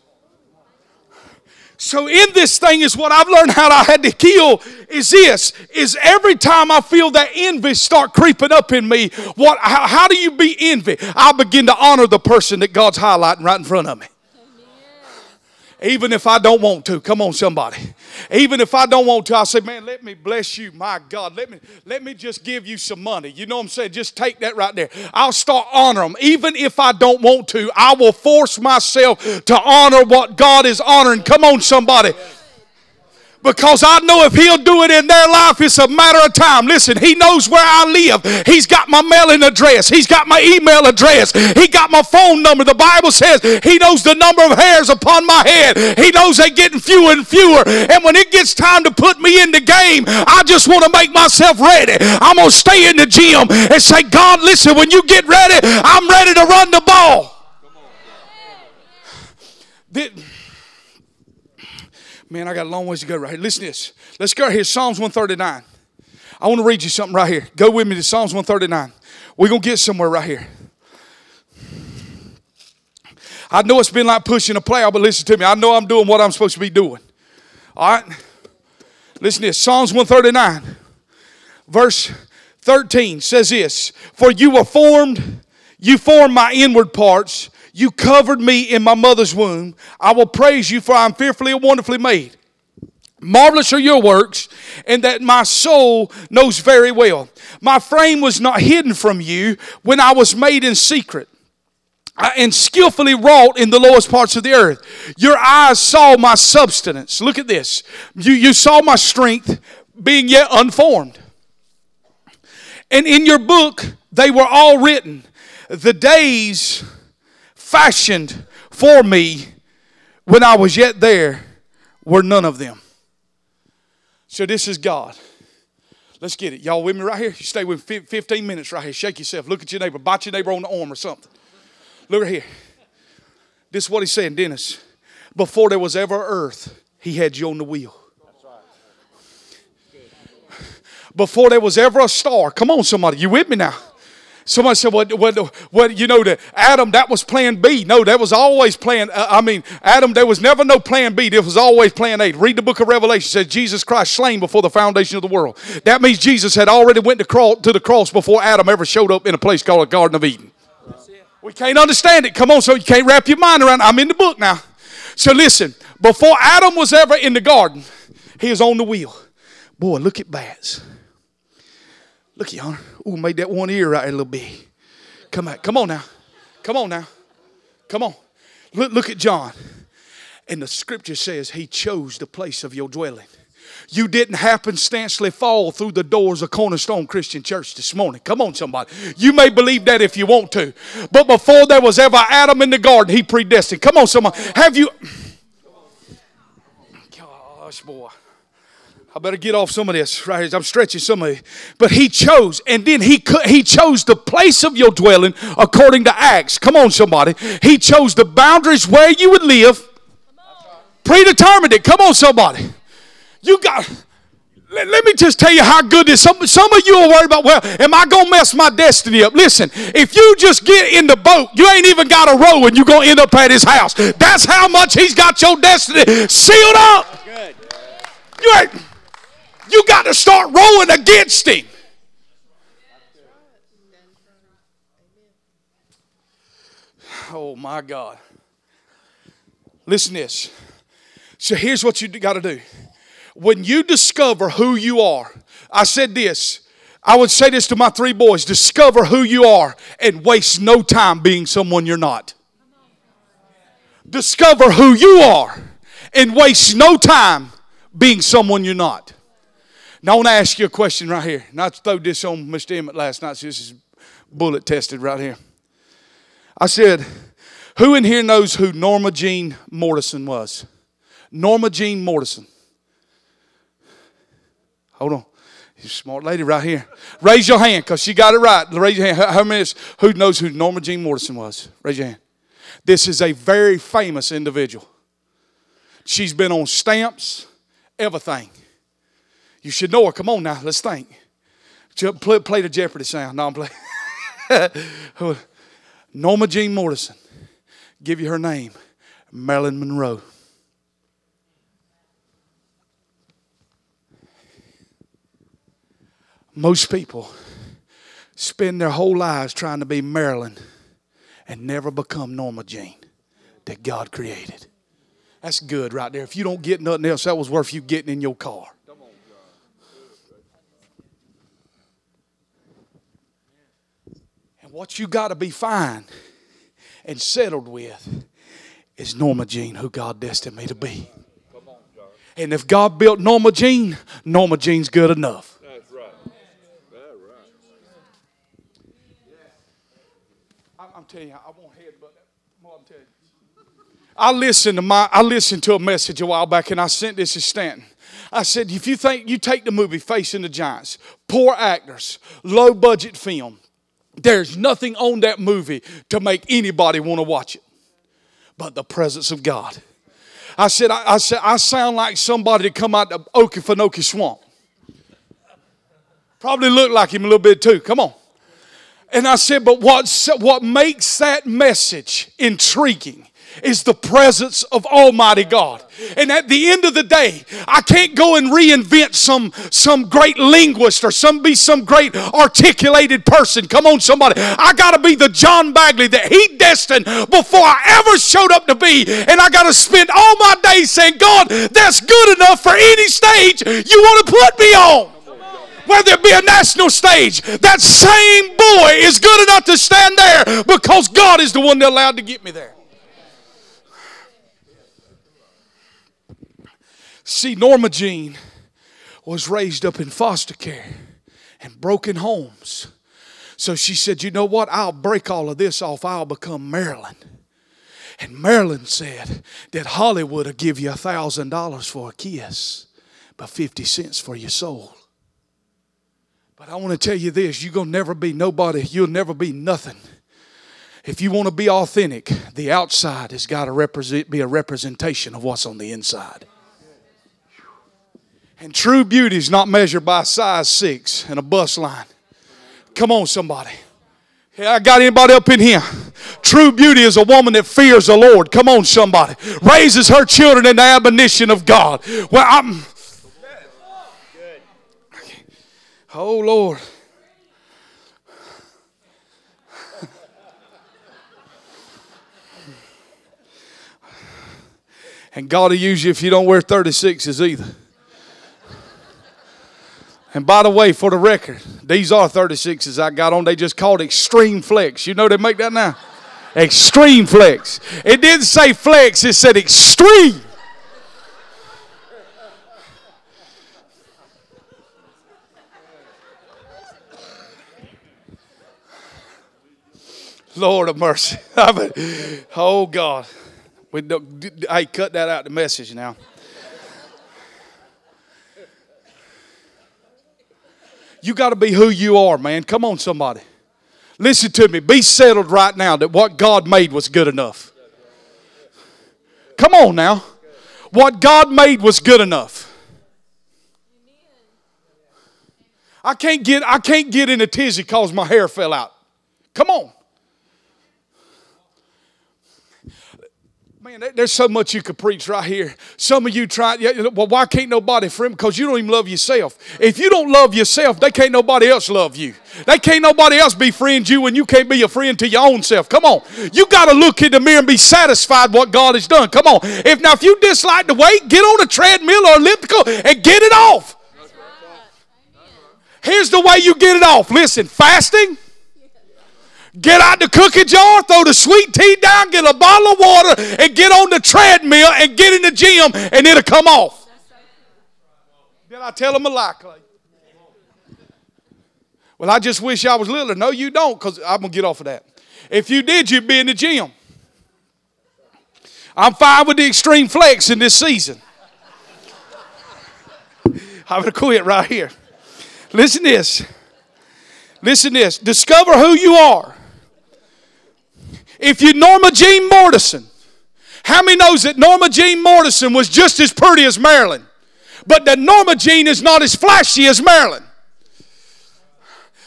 So in this thing is what I've learned how I had to kill is this is every time I feel that envy start creeping up in me, what how, how do you be envy? I begin to honor the person that God's highlighting right in front of me. Even if I don't want to. Come on, somebody. Even if I don't want to, I say, man, let me bless you. My God, let me let me just give you some money. You know what I'm saying? Just take that right there. I'll start honoring them. Even if I don't want to, I will force myself to honor what God is honoring. Come on, somebody because I know if He'll do it in their life, it's a matter of time. Listen, He knows where I live. He's got my mailing address, He's got my email address, He got my phone number. The Bible says He knows the number of hairs upon my head, He knows they're getting fewer and fewer. And when it gets time to put me in the game, I just want to make myself ready. I'm going to stay in the gym and say, God, listen, when you get ready, I'm ready to run the ball. Did, Man, I got a long ways to go right here. Listen to this. Let's go here. Psalms 139. I want to read you something right here. Go with me to Psalms 139. We're going to get somewhere right here. I know it's been like pushing a plow, but listen to me. I know I'm doing what I'm supposed to be doing. All right? Listen to this. Psalms 139, verse 13 says this For you were formed, you formed my inward parts. You covered me in my mother's womb. I will praise you, for I am fearfully and wonderfully made. Marvelous are your works, and that my soul knows very well. My frame was not hidden from you when I was made in secret and skillfully wrought in the lowest parts of the earth. Your eyes saw my substance. Look at this. You, you saw my strength being yet unformed. And in your book, they were all written. The days fashioned for me when I was yet there were none of them. So this is God. Let's get it. Y'all with me right here? You stay with 15 minutes right here. Shake yourself. Look at your neighbor. Bite your neighbor on the arm or something. Look right here. This is what he's saying, Dennis. Before there was ever earth, he had you on the wheel. Before there was ever a star. Come on, somebody. You with me now? Somebody said, "What? What? What? You know, the Adam that was Plan B. No, that was always Plan. Uh, I mean, Adam. There was never no Plan B. There was always Plan A. Read the Book of Revelation. Says Jesus Christ slain before the foundation of the world. That means Jesus had already went to, cross, to the cross before Adam ever showed up in a place called a Garden of Eden. We can't understand it. Come on, so you can't wrap your mind around. I'm in the book now. So listen. Before Adam was ever in the garden, he was on the wheel. Boy, look at bats. Look, Your Honor. Ooh, made that one ear right a little bit. Come on, come on now. Come on now. Come on. Look, look at John. And the scripture says he chose the place of your dwelling. You didn't happenstancely fall through the doors of Cornerstone Christian Church this morning. Come on, somebody. You may believe that if you want to. But before there was ever Adam in the garden, he predestined. Come on, someone. Have you. Gosh, boy. I better get off some of this right here. I'm stretching some of it. But he chose, and then he could, he chose the place of your dwelling according to Acts. Come on, somebody. He chose the boundaries where you would live. Predetermined it. Come on, somebody. You got. Let, let me just tell you how good this. Some some of you are worried about. Well, am I gonna mess my destiny up? Listen, if you just get in the boat, you ain't even got a row, and you're gonna end up at his house. That's how much he's got your destiny sealed up. Good. You ain't. You got to start rowing against him. Oh my God. Listen this. So here's what you got to do. When you discover who you are, I said this. I would say this to my three boys discover who you are and waste no time being someone you're not. Discover who you are and waste no time being someone you're not. Now, I want to ask you a question right here. Not to throw this on Mr. Emmett last night, so this is bullet tested right here. I said, Who in here knows who Norma Jean Mortison was? Norma Jean Mortison. Hold on. She's a smart lady right here. Raise your hand because she got it right. Raise your hand. How many who knows who Norma Jean Mortison was? Raise your hand. This is a very famous individual. She's been on stamps, everything. You should know her. Come on now, let's think. Play, play the Jeopardy sound. No, I'm playing. Norma Jean Mortison. Give you her name. Marilyn Monroe. Most people spend their whole lives trying to be Marilyn and never become Norma Jean that God created. That's good right there. If you don't get nothing else, that was worth you getting in your car. And what you got to be fine and settled with is Norma Jean, who God destined me to be. And if God built Norma Jean, Norma Jean's good enough. That's right. That's right. I'm telling you, I won't head, but I'm telling you. I listened to my I listened to a message a while back, and I sent this to Stanton. I said, if you think you take the movie Facing the Giants, poor actors, low budget film, there's nothing on that movie to make anybody want to watch it but the presence of God. I said, I, I, said, I sound like somebody to come out of Okefenokee Swamp. Probably look like him a little bit too. Come on. And I said, but what, what makes that message intriguing is the presence of Almighty God. And at the end of the day, I can't go and reinvent some, some great linguist or some be some great articulated person. Come on, somebody. I gotta be the John Bagley that he destined before I ever showed up to be. And I gotta spend all my days saying, God, that's good enough for any stage you want to put me on whether it be a national stage, that same boy is good enough to stand there because God is the one that allowed to get me there. See, Norma Jean was raised up in foster care and broken homes. So she said, You know what? I'll break all of this off. I'll become Marilyn. And Marilyn said that Hollywood will give you a $1,000 for a kiss, but 50 cents for your soul. But I want to tell you this you're going to never be nobody, you'll never be nothing. If you want to be authentic, the outside has got to represent, be a representation of what's on the inside. And true beauty is not measured by size six and a bus line. Come on, somebody. Yeah, I got anybody up in here? True beauty is a woman that fears the Lord. Come on, somebody. Raises her children in the admonition of God. Well, I'm. Oh, Lord. And God will use you if you don't wear 36s either. And by the way, for the record, these are 36s I got on. They just called Extreme Flex. You know they make that now? Extreme Flex. It didn't say flex, it said extreme. Lord of mercy. oh God. We hey, cut that out the message now. You got to be who you are, man. Come on, somebody. Listen to me. Be settled right now that what God made was good enough. Come on now. What God made was good enough. I can't get I can't get in a tizzy because my hair fell out. Come on. Man, there's so much you could preach right here. Some of you try, well, why can't nobody friend? Because you don't even love yourself. If you don't love yourself, they can't nobody else love you. They can't nobody else befriend you when you can't be a friend to your own self. Come on. You got to look in the mirror and be satisfied what God has done. Come on. If now if you dislike the weight, get on a treadmill or elliptical and get it off. Here's the way you get it off. Listen, fasting Get out the cookie jar, throw the sweet tea down, get a bottle of water, and get on the treadmill and get in the gym, and it'll come off. Did I tell him a lie, Clay? Well, I just wish I was littler. No, you don't, because I'm going to get off of that. If you did, you'd be in the gym. I'm fine with the extreme flex in this season. I'm going to quit right here. Listen this. Listen this. Discover who you are. If you Norma Jean Mortison, how many knows that Norma Jean Mortison was just as pretty as Marilyn? But that Norma Jean is not as flashy as Marilyn.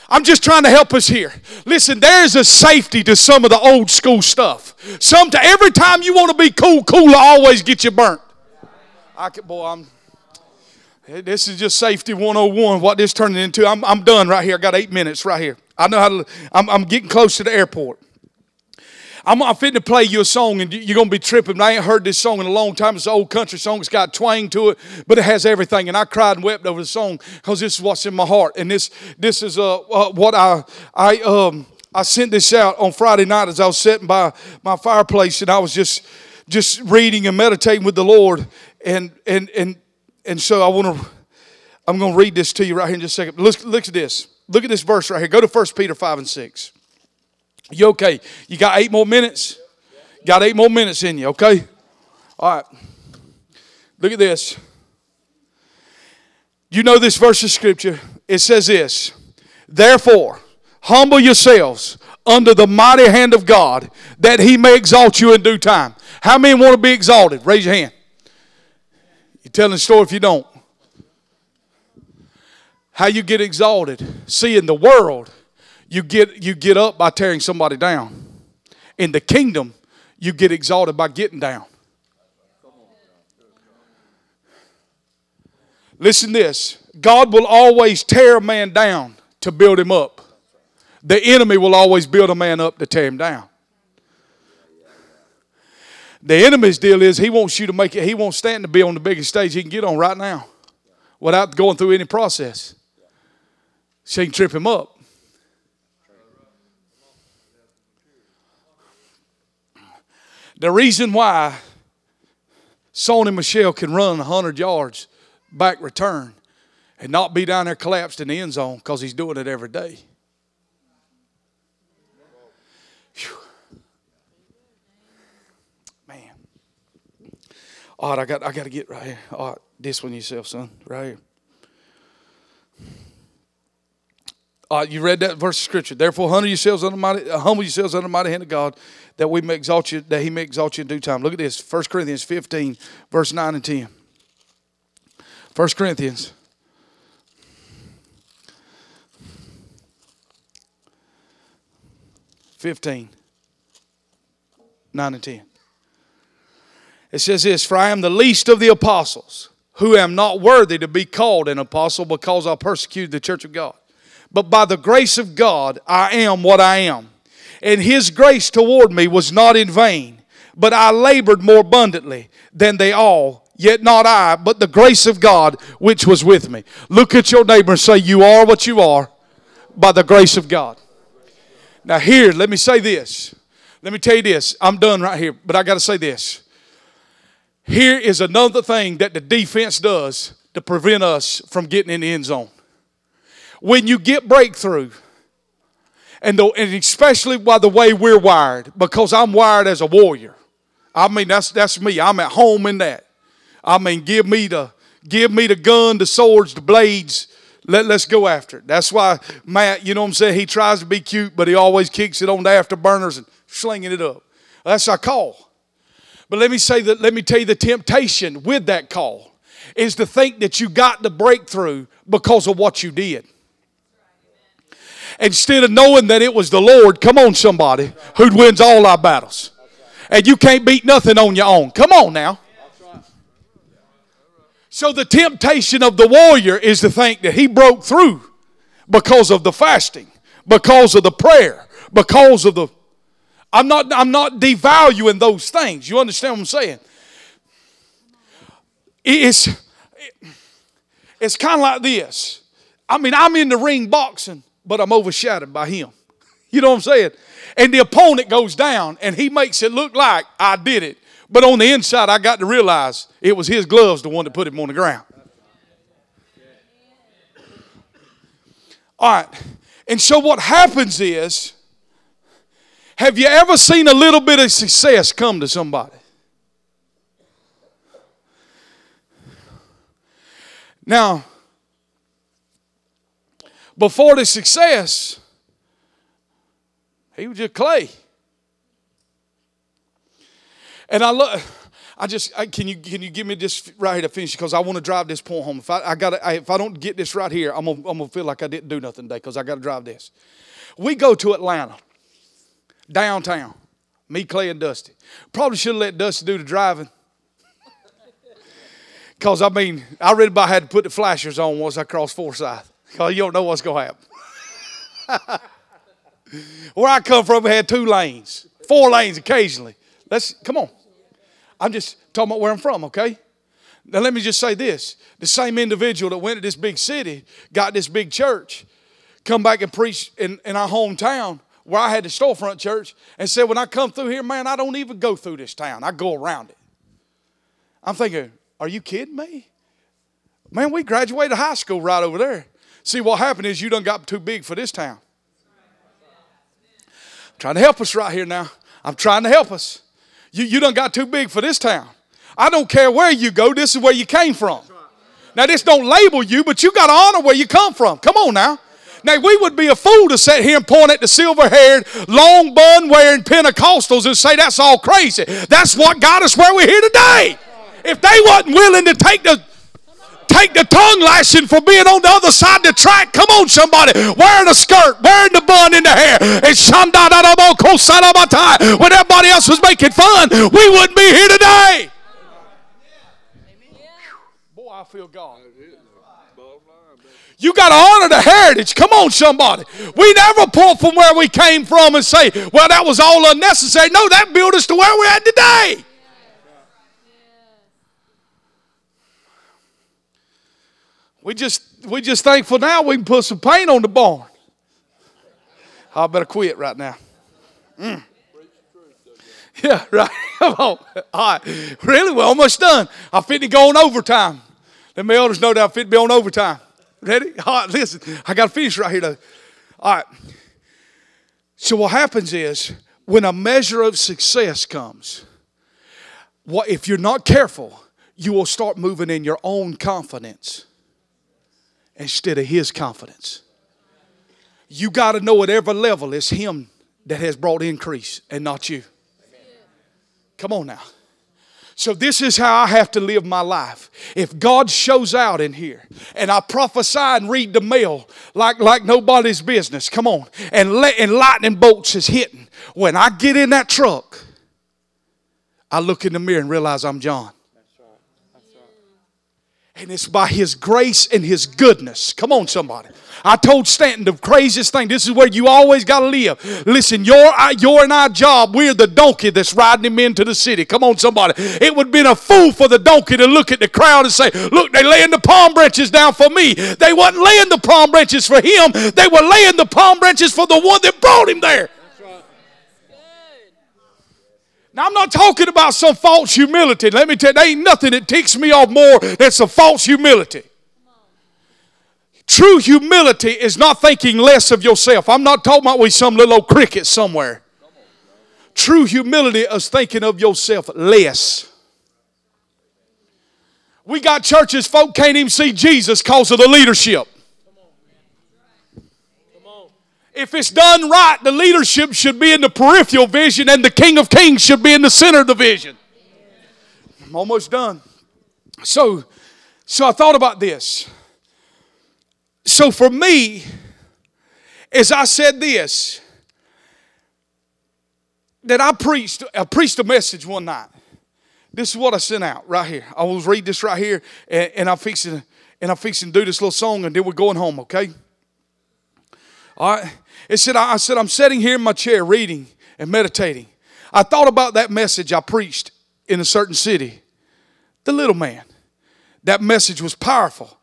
I'm just trying to help us here. Listen, there's a safety to some of the old school stuff. Some to, every time you want to be cool, cool always get you burnt. I can, boy, I'm. Eh, this is just safety 101. What this turning into? I'm, I'm done right here. I got eight minutes right here. I know how to. I'm, I'm getting close to the airport. I'm, I'm fitting to play you a song and you're going to be tripping. I ain't heard this song in a long time. It's an old country song. It's got twang to it, but it has everything. And I cried and wept over the song because this is what's in my heart. And this, this is uh, uh, what I, I, um, I sent this out on Friday night as I was sitting by my fireplace and I was just, just reading and meditating with the Lord. And, and, and, and so I want to, I'm going to read this to you right here in just a second. Look, look at this. Look at this verse right here. Go to 1 Peter 5 and 6. You okay? You got eight more minutes? Got eight more minutes in you, okay? All right. Look at this. You know this verse of scripture. It says this Therefore, humble yourselves under the mighty hand of God that he may exalt you in due time. How many want to be exalted? Raise your hand. You're telling the story if you don't. How you get exalted? See, in the world, you get, you get up by tearing somebody down. In the kingdom, you get exalted by getting down. Listen this God will always tear a man down to build him up. The enemy will always build a man up to tear him down. The enemy's deal is he wants you to make it, he won't stand to be on the biggest stage he can get on right now without going through any process. So he can trip him up. The reason why Sony Michel can run 100 yards back return and not be down there collapsed in the end zone because he's doing it every day. Man. All right, I got, I got to get right here. All right, this one yourself, son, right here. Uh, you read that verse of scripture. Therefore, humble yourselves under mighty, uh, humble yourselves under the mighty hand of God, that we may exalt you, that He may exalt you in due time. Look at this, 1 Corinthians 15, verse 9 and 10. 1 Corinthians. Fifteen, nine and ten. It says this: For I am the least of the apostles, who am not worthy to be called an apostle, because I persecuted the church of God but by the grace of God, I am what I am. And His grace toward me was not in vain, but I labored more abundantly than they all. Yet not I, but the grace of God which was with me. Look at your neighbor and say, You are what you are by the grace of God. Now, here, let me say this. Let me tell you this. I'm done right here, but I got to say this. Here is another thing that the defense does to prevent us from getting in the end zone when you get breakthrough, and, the, and especially by the way we're wired, because I'm wired as a warrior. I mean, that's, that's me. I'm at home in that. I mean, give me the give me the gun, the swords, the blades. Let, let's go after it. That's why Matt, you know what I'm saying? He tries to be cute, but he always kicks it on the afterburners and slinging it up. That's our call. But let me say that, let me tell you the temptation with that call is to think that you got the breakthrough because of what you did instead of knowing that it was the Lord, come on, somebody, who wins all our battles. and you can't beat nothing on your own. Come on now. So the temptation of the warrior is to think that he broke through because of the fasting, because of the prayer, because of the I'm not I'm not devaluing those things. You understand what I'm saying? It's it's kind of like this. I mean, I'm in the ring boxing, but I'm overshadowed by him. You know what I'm saying? And the opponent goes down and he makes it look like I did it. But on the inside, I got to realize it was his gloves the one that put him on the ground. All right. And so what happens is, have you ever seen a little bit of success come to somebody? Now, before the success, he was just clay. And I look. I just I, can you can you give me this right here to finish because I want to drive this point home. If I, I got if I don't get this right here, I'm gonna, I'm gonna feel like I didn't do nothing today because I got to drive this. We go to Atlanta, downtown. Me, Clay, and Dusty. Probably should have let Dusty do the driving. Because, I mean, I really about had to put the flashers on once I crossed Forsyth. Because you don't know what's going to happen. Where I come from, we had two lanes, four lanes occasionally. Let's, come on. I'm just talking about where I'm from, okay? Now, let me just say this the same individual that went to this big city, got this big church, come back and preach in, in our hometown where I had the storefront church and said, When I come through here, man, I don't even go through this town, I go around it. I'm thinking, Are you kidding me? Man, we graduated high school right over there. See, what happened is you done got too big for this town. I'm trying to help us right here now. I'm trying to help us. You, you done got too big for this town. I don't care where you go, this is where you came from. Now, this don't label you, but you got to honor where you come from. Come on now. Now, we would be a fool to sit here and point at the silver haired, long bun wearing Pentecostals and say that's all crazy. That's what got us where we're here today. If they wasn't willing to take the take the tongue lashing for being on the other side of the track. Come on, somebody. Wearing a skirt, wearing the bun in the hair. And when everybody else was making fun, we wouldn't be here today. Boy, I feel God. You got to honor the heritage. Come on, somebody. We never pull from where we came from and say, well, that was all unnecessary. No, that built us to where we're at today. We just we just thankful now we can put some paint on the barn. I better quit right now. Mm. Yeah, right. All right. Really, we're almost done. I fit to go on overtime. Let my elders know that I fit to be on overtime. Ready? All right, listen. I got to finish right here though. All right. So what happens is when a measure of success comes, what if you're not careful, you will start moving in your own confidence instead of his confidence. You got to know at every level it's him that has brought increase and not you. Come on now. So, this is how I have to live my life. If God shows out in here and I prophesy and read the mail like, like nobody's business, come on, and, let, and lightning bolts is hitting, when I get in that truck, I look in the mirror and realize I'm John. And it's by His grace and His goodness. Come on, somebody. I told Stanton the craziest thing. This is where you always got to live. Listen, your, your and our job, we're the donkey that's riding him into the city. Come on, somebody. It would have been a fool for the donkey to look at the crowd and say, Look, they laying the palm branches down for me. They wasn't laying the palm branches for him, they were laying the palm branches for the one that brought him there. Now, I'm not talking about some false humility. Let me tell you, there ain't nothing that ticks me off more than some false humility. True humility is not thinking less of yourself. I'm not talking about we some little old cricket somewhere. True humility is thinking of yourself less. We got churches, folk can't even see Jesus because of the leadership. If it's done right, the leadership should be in the peripheral vision and the King of Kings should be in the center of the vision. I'm almost done. So, so I thought about this. So for me, as I said this, that I preached, I preached a message one night. This is what I sent out right here. I was read this right here, and, and I'm fixing and I'm fixing to do this little song, and then we're going home, okay? All right. It said, I said, I'm sitting here in my chair reading and meditating. I thought about that message I preached in a certain city, the little man. That message was powerful.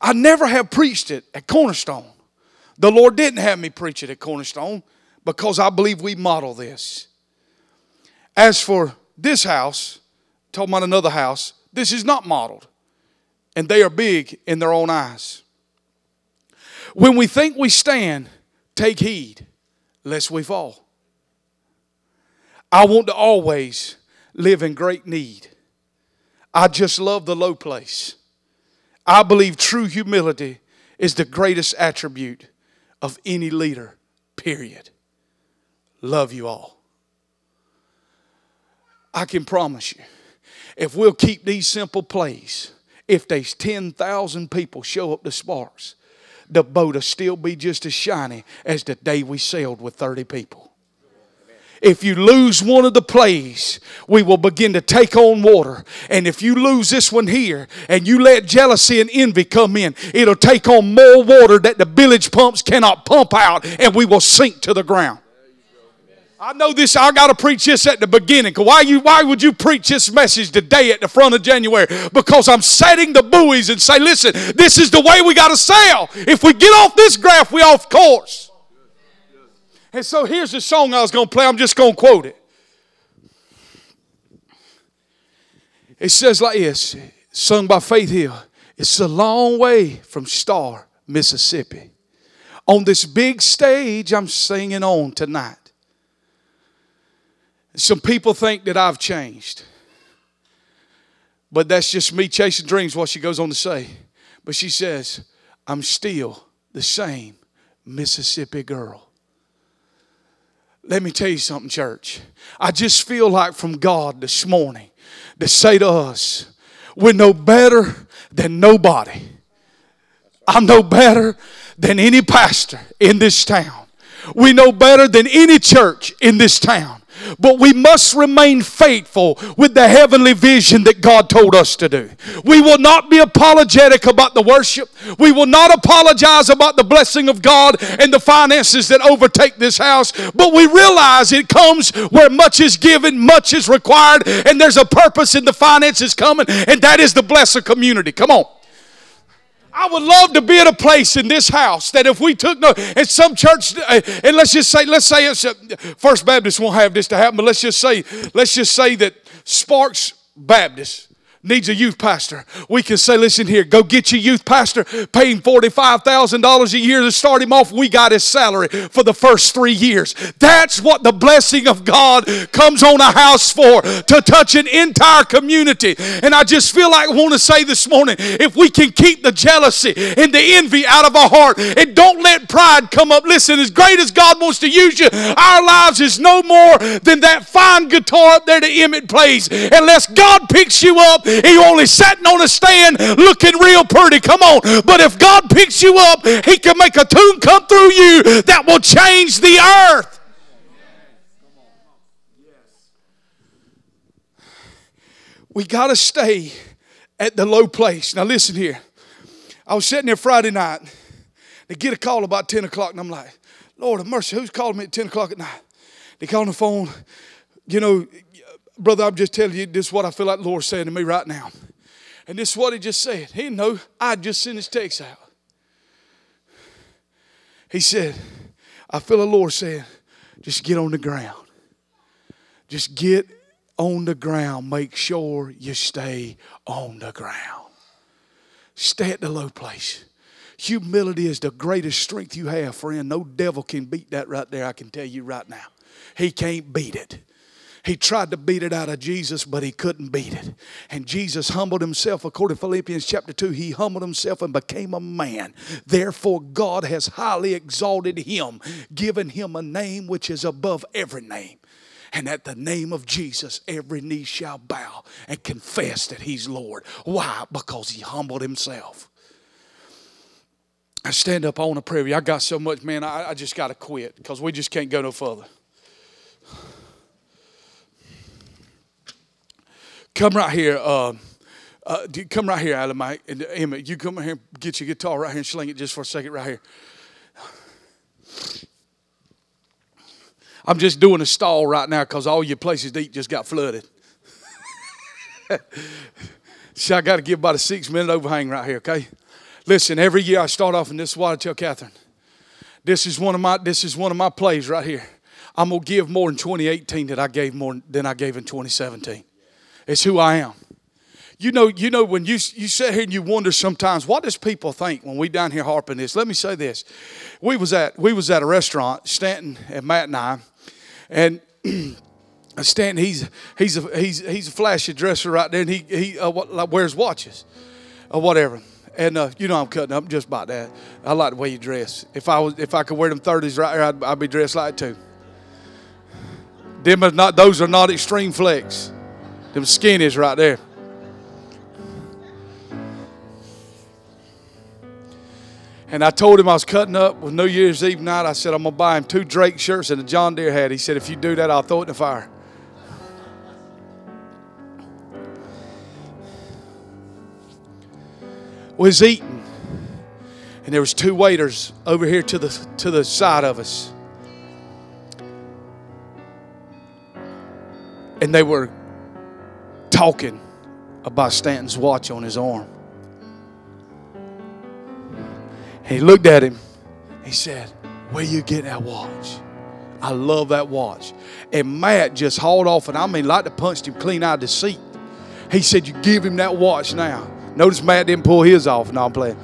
I never have preached it at Cornerstone. The Lord didn't have me preach it at Cornerstone because I believe we model this. As for this house, talking about another house, this is not modeled. And they are big in their own eyes. When we think we stand, take heed lest we fall. I want to always live in great need. I just love the low place. I believe true humility is the greatest attribute of any leader, period. Love you all. I can promise you, if we'll keep these simple plays, if there's 10,000 people show up to Sparks, the boat will still be just as shiny as the day we sailed with 30 people. If you lose one of the plays, we will begin to take on water. And if you lose this one here and you let jealousy and envy come in, it'll take on more water that the village pumps cannot pump out and we will sink to the ground. I know this, I got to preach this at the beginning. Why, you, why would you preach this message today at the front of January? Because I'm setting the buoys and say, listen, this is the way we got to sail. If we get off this graph, we off course. And so here's the song I was to play. I'm just to quote it. It says like this, sung by Faith Hill. It's a long way from Star, Mississippi. On this big stage I'm singing on tonight. Some people think that I've changed. But that's just me chasing dreams, what she goes on to say. But she says, I'm still the same Mississippi girl. Let me tell you something, church. I just feel like from God this morning to say to us, we're no better than nobody. I'm no better than any pastor in this town. We know better than any church in this town. But we must remain faithful with the heavenly vision that God told us to do. We will not be apologetic about the worship. We will not apologize about the blessing of God and the finances that overtake this house. But we realize it comes where much is given, much is required, and there's a purpose in the finances coming, and that is the blessed community. Come on. I would love to be at a place in this house that if we took no, and some church, uh, and let's just say, let's say it's a, First Baptist won't have this to happen, but let's just say, let's just say that Sparks Baptist needs a youth pastor, we can say, listen here, go get your youth pastor, pay him $45,000 a year to start him off. We got his salary for the first three years. That's what the blessing of God comes on a house for, to touch an entire community. And I just feel like I want to say this morning, if we can keep the jealousy and the envy out of our heart and don't let pride come up. Listen, as great as God wants to use you, our lives is no more than that fine guitar up there that Emmett plays. Unless God picks you up he only sitting on a stand looking real pretty. Come on. But if God picks you up, He can make a tune come through you that will change the earth. We got to stay at the low place. Now, listen here. I was sitting there Friday night. They get a call about 10 o'clock, and I'm like, Lord of mercy, who's calling me at 10 o'clock at night? They call on the phone. You know, brother, I'm just telling you, this is what I feel like the Lord's saying to me right now. And this is what he just said. He didn't know. I just sent his text out. He said, I feel the Lord saying, just get on the ground. Just get on the ground. Make sure you stay on the ground. Stay at the low place. Humility is the greatest strength you have, friend. No devil can beat that right there, I can tell you right now. He can't beat it. He tried to beat it out of Jesus, but he couldn't beat it. And Jesus humbled himself, according to Philippians chapter 2, he humbled himself and became a man. Therefore, God has highly exalted him, given him a name which is above every name. And at the name of Jesus, every knee shall bow and confess that he's Lord. Why? Because he humbled himself. I stand up on a prayer. I got so much, man, I, I just got to quit because we just can't go no further. Come right here. Uh, uh, come right here, Adam. And Emma, you come right here, get your guitar right here and sling it just for a second, right here. I'm just doing a stall right now because all your places to eat just got flooded. See, I got to give about a six minute overhang right here, okay? Listen, every year I start off in this water. Tell Catherine, this is one of my this is one of my plays right here. I'm gonna give more in 2018 than I gave more than I gave in 2017. It's who I am. You know, you know when you you sit here and you wonder sometimes what does people think when we down here harping this. Let me say this: we was at we was at a restaurant, Stanton and Matt and I, and Stanton, he's he's a he's he's a flashy dresser right there, and he he uh, what, wears watches or whatever. And uh, you know I'm cutting up just about that. I like the way you dress. If I was if I could wear them thirties right here, I'd, I'd, be dressed like too. Them are not those are not extreme flex. Them skinnies right there. And I told him I was cutting up with New Year's Eve night. I said, I'm going to buy him two Drake shirts and a John Deere hat. He said, if you do that, I'll throw it in the fire. Was eating. And there was two waiters over here to the, to the side of us. And they were talking about Stanton's watch on his arm. He looked at him. He said, Where you get that watch? I love that watch. And Matt just hauled off, and I mean, like to punched him clean out of the seat. He said, You give him that watch now. Notice Matt didn't pull his off. No, I'm playing.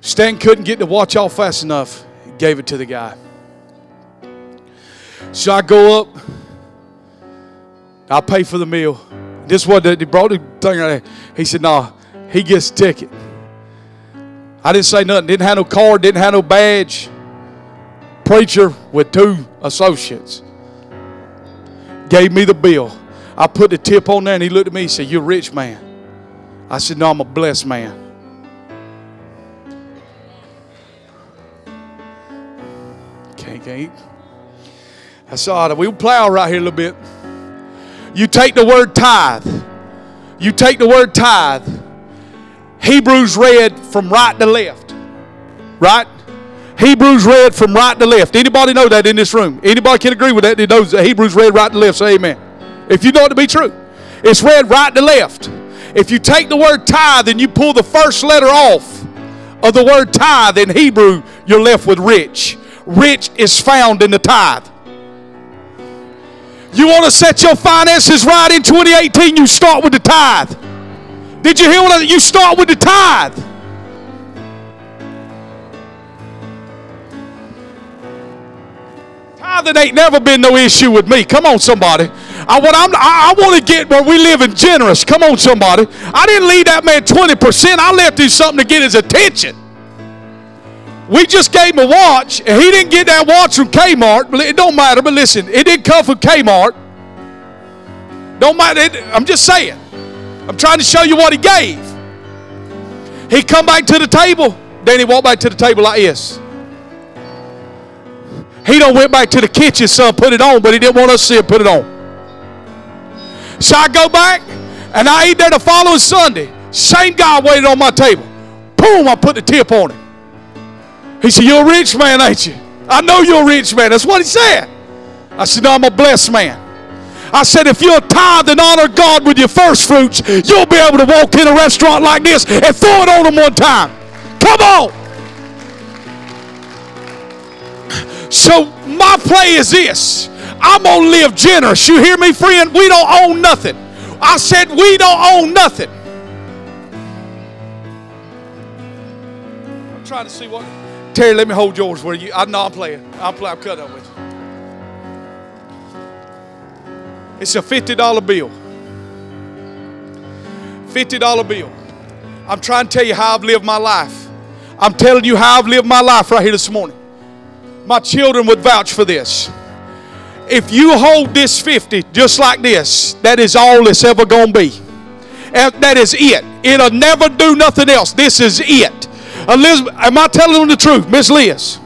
Stan couldn't get the watch off fast enough. He gave it to the guy. So I go up. I pay for the meal. This what he brought the thing right. He said, No, he gets ticket. I didn't say nothing. Didn't have no card, didn't have no badge. Preacher with two associates. Gave me the bill. I put the tip on there and he looked at me and said, You're a rich man. I said, No, I'm a blessed man. Can't, can't. I saw it. We'll plow right here a little bit. You take the word tithe. You take the word tithe Hebrews read from right to left. Right? Hebrews read from right to left. Anybody know that in this room? Anybody can agree with that? That knows that Hebrews read right to left. Say amen. If you know it to be true, it's read right to left. If you take the word tithe and you pull the first letter off of the word tithe in Hebrew, you're left with rich. Rich is found in the tithe. You want to set your finances right in 2018, you start with the tithe. Did you hear what I, said? you start with the tithe? Tithing ain't never been no issue with me. Come on, somebody. I, what I'm, I, I want to get where we live in generous. Come on, somebody. I didn't leave that man 20%. I left him something to get his attention. We just gave him a watch, and he didn't get that watch from Kmart. It don't matter, but listen, it didn't come from Kmart. Don't matter. It, I'm just saying. I'm trying to show you what he gave. He come back to the table, then he walked back to the table like this. He don't went back to the kitchen, son, put it on, but he didn't want us to see it, put it on. So I go back and I eat there the following Sunday. Same guy waited on my table. Boom, I put the tip on him. He said, You're a rich man, ain't you? I know you're a rich man. That's what he said. I said, No, I'm a blessed man. I said, if you'll tithe and honor God with your first fruits, you'll be able to walk in a restaurant like this and throw it on them one time. Come on. So my play is this. I'm going to live generous. You hear me, friend? We don't own nothing. I said we don't own nothing. I'm trying to see what. Terry, let me hold yours where you. I know I'm playing. I'm playing. I'm cutting up with you. It's a $50 bill. $50 bill. I'm trying to tell you how I've lived my life. I'm telling you how I've lived my life right here this morning. My children would vouch for this. If you hold this 50 just like this, that is all it's ever going to be. And That is it. It'll never do nothing else. This is it. Elizabeth, am I telling them the truth, Miss Liz?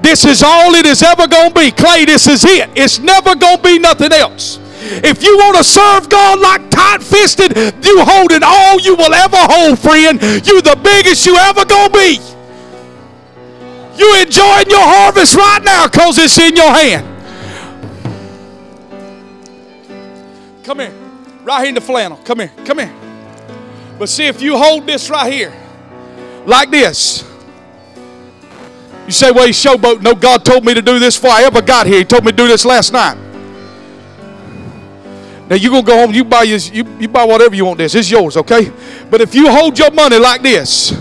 This is all it is ever going to be. Clay, this is it. It's never going to be nothing else. If you want to serve God like tight fisted, you holding all you will ever hold, friend. You the biggest you ever going to be. You enjoying your harvest right now because it's in your hand. Come here. Right here in the flannel. Come here. Come here. But see, if you hold this right here, like this, you say, well, he's showboat. No, God told me to do this before I ever got here. He told me to do this last night. Now you're gonna go home, you buy your, you, you buy whatever you want this. It's yours, okay? But if you hold your money like this,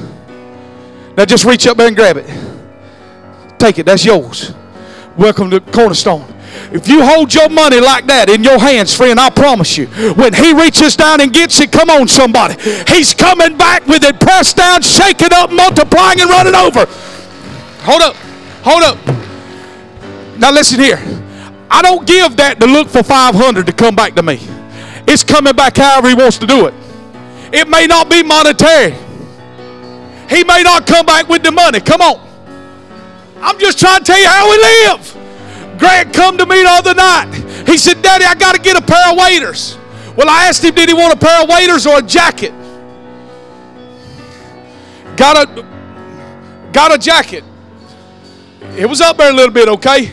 now just reach up there and grab it. Take it, that's yours. Welcome to Cornerstone. If you hold your money like that in your hands, friend, I promise you, when he reaches down and gets it, come on, somebody. He's coming back with it pressed down, shaking up, multiplying, and running over. Hold up. Hold up. Now listen here. I don't give that to look for 500 to come back to me. It's coming back however he wants to do it. It may not be monetary. He may not come back with the money. Come on. I'm just trying to tell you how we live. Greg come to me the other night. He said, Daddy, I got to get a pair of waders. Well, I asked him, did he want a pair of waders or a jacket? Got a got a jacket. It was up there a little bit, okay?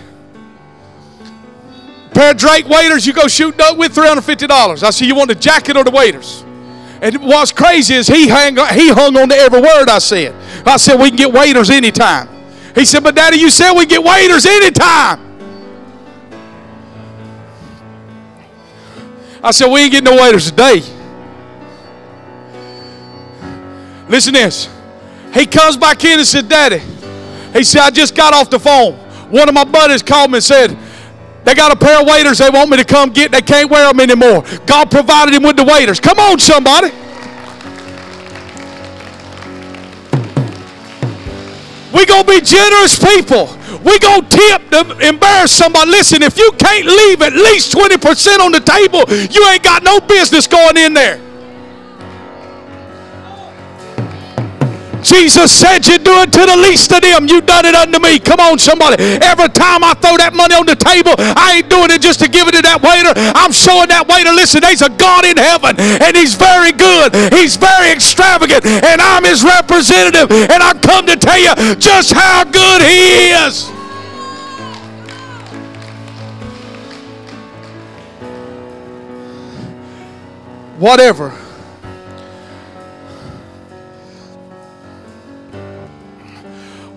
Pair of Drake waders, you go shoot duck with $350. I said, you want the jacket or the waders? And what's crazy is he hung, he hung on to every word I said. I said, we can get waders anytime. He said, but daddy, you said we get waders anytime. I said, we ain't getting no waiters today. Listen to this. He comes back in and said, Daddy, he said, I just got off the phone. One of my buddies called me and said, they got a pair of waiters they want me to come get. They can't wear them anymore. God provided him with the waiters. Come on, somebody. we to be generous people. We going to tip to embarrass somebody. Listen, if you can't leave at least 20% on the table, you ain't got no business going in there. Jesus said, You do it to the least of them. You done it unto me. Come on, somebody. Every time I throw that money on the table, I ain't doing it just to give it to that waiter. I'm showing that waiter, listen, there's a God in heaven, and He's very good. He's very extravagant, and I'm His representative. And I come to tell you just how good He is. Whatever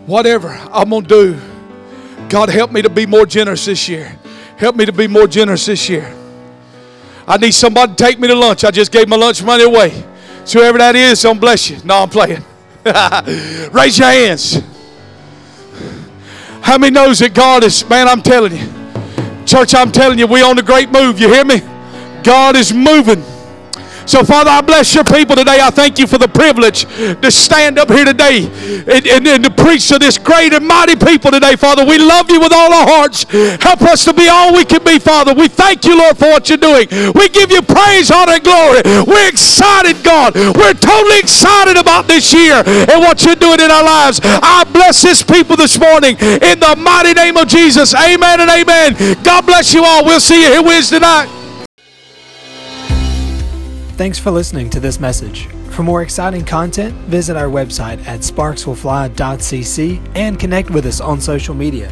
whatever I'm going to do, God, help me to be more generous this year. Help me to be more generous this year. I need somebody to take me to lunch. I just gave my lunch money away. So whoever that is, don't bless you. No, I'm playing. Raise your hands. How many knows that God is, man, I'm telling you. Church, I'm telling you, we on a great move. You hear me? God is moving. So, Father, I bless your people today. I thank you for the privilege to stand up here today and, and, and to preach to this great and mighty people today, Father. We love you with all our hearts. Help us to be all we can be, Father. We thank you, Lord, for what you're doing. We give you praise, honor, and glory. We're excited, God. We're totally excited about this year and what you're doing in our lives. I bless this people this morning in the mighty name of Jesus. Amen and amen. God bless you all. We'll see you here Wednesday night. Thanks for listening to this message. For more exciting content, visit our website at sparkswillfly.cc and connect with us on social media.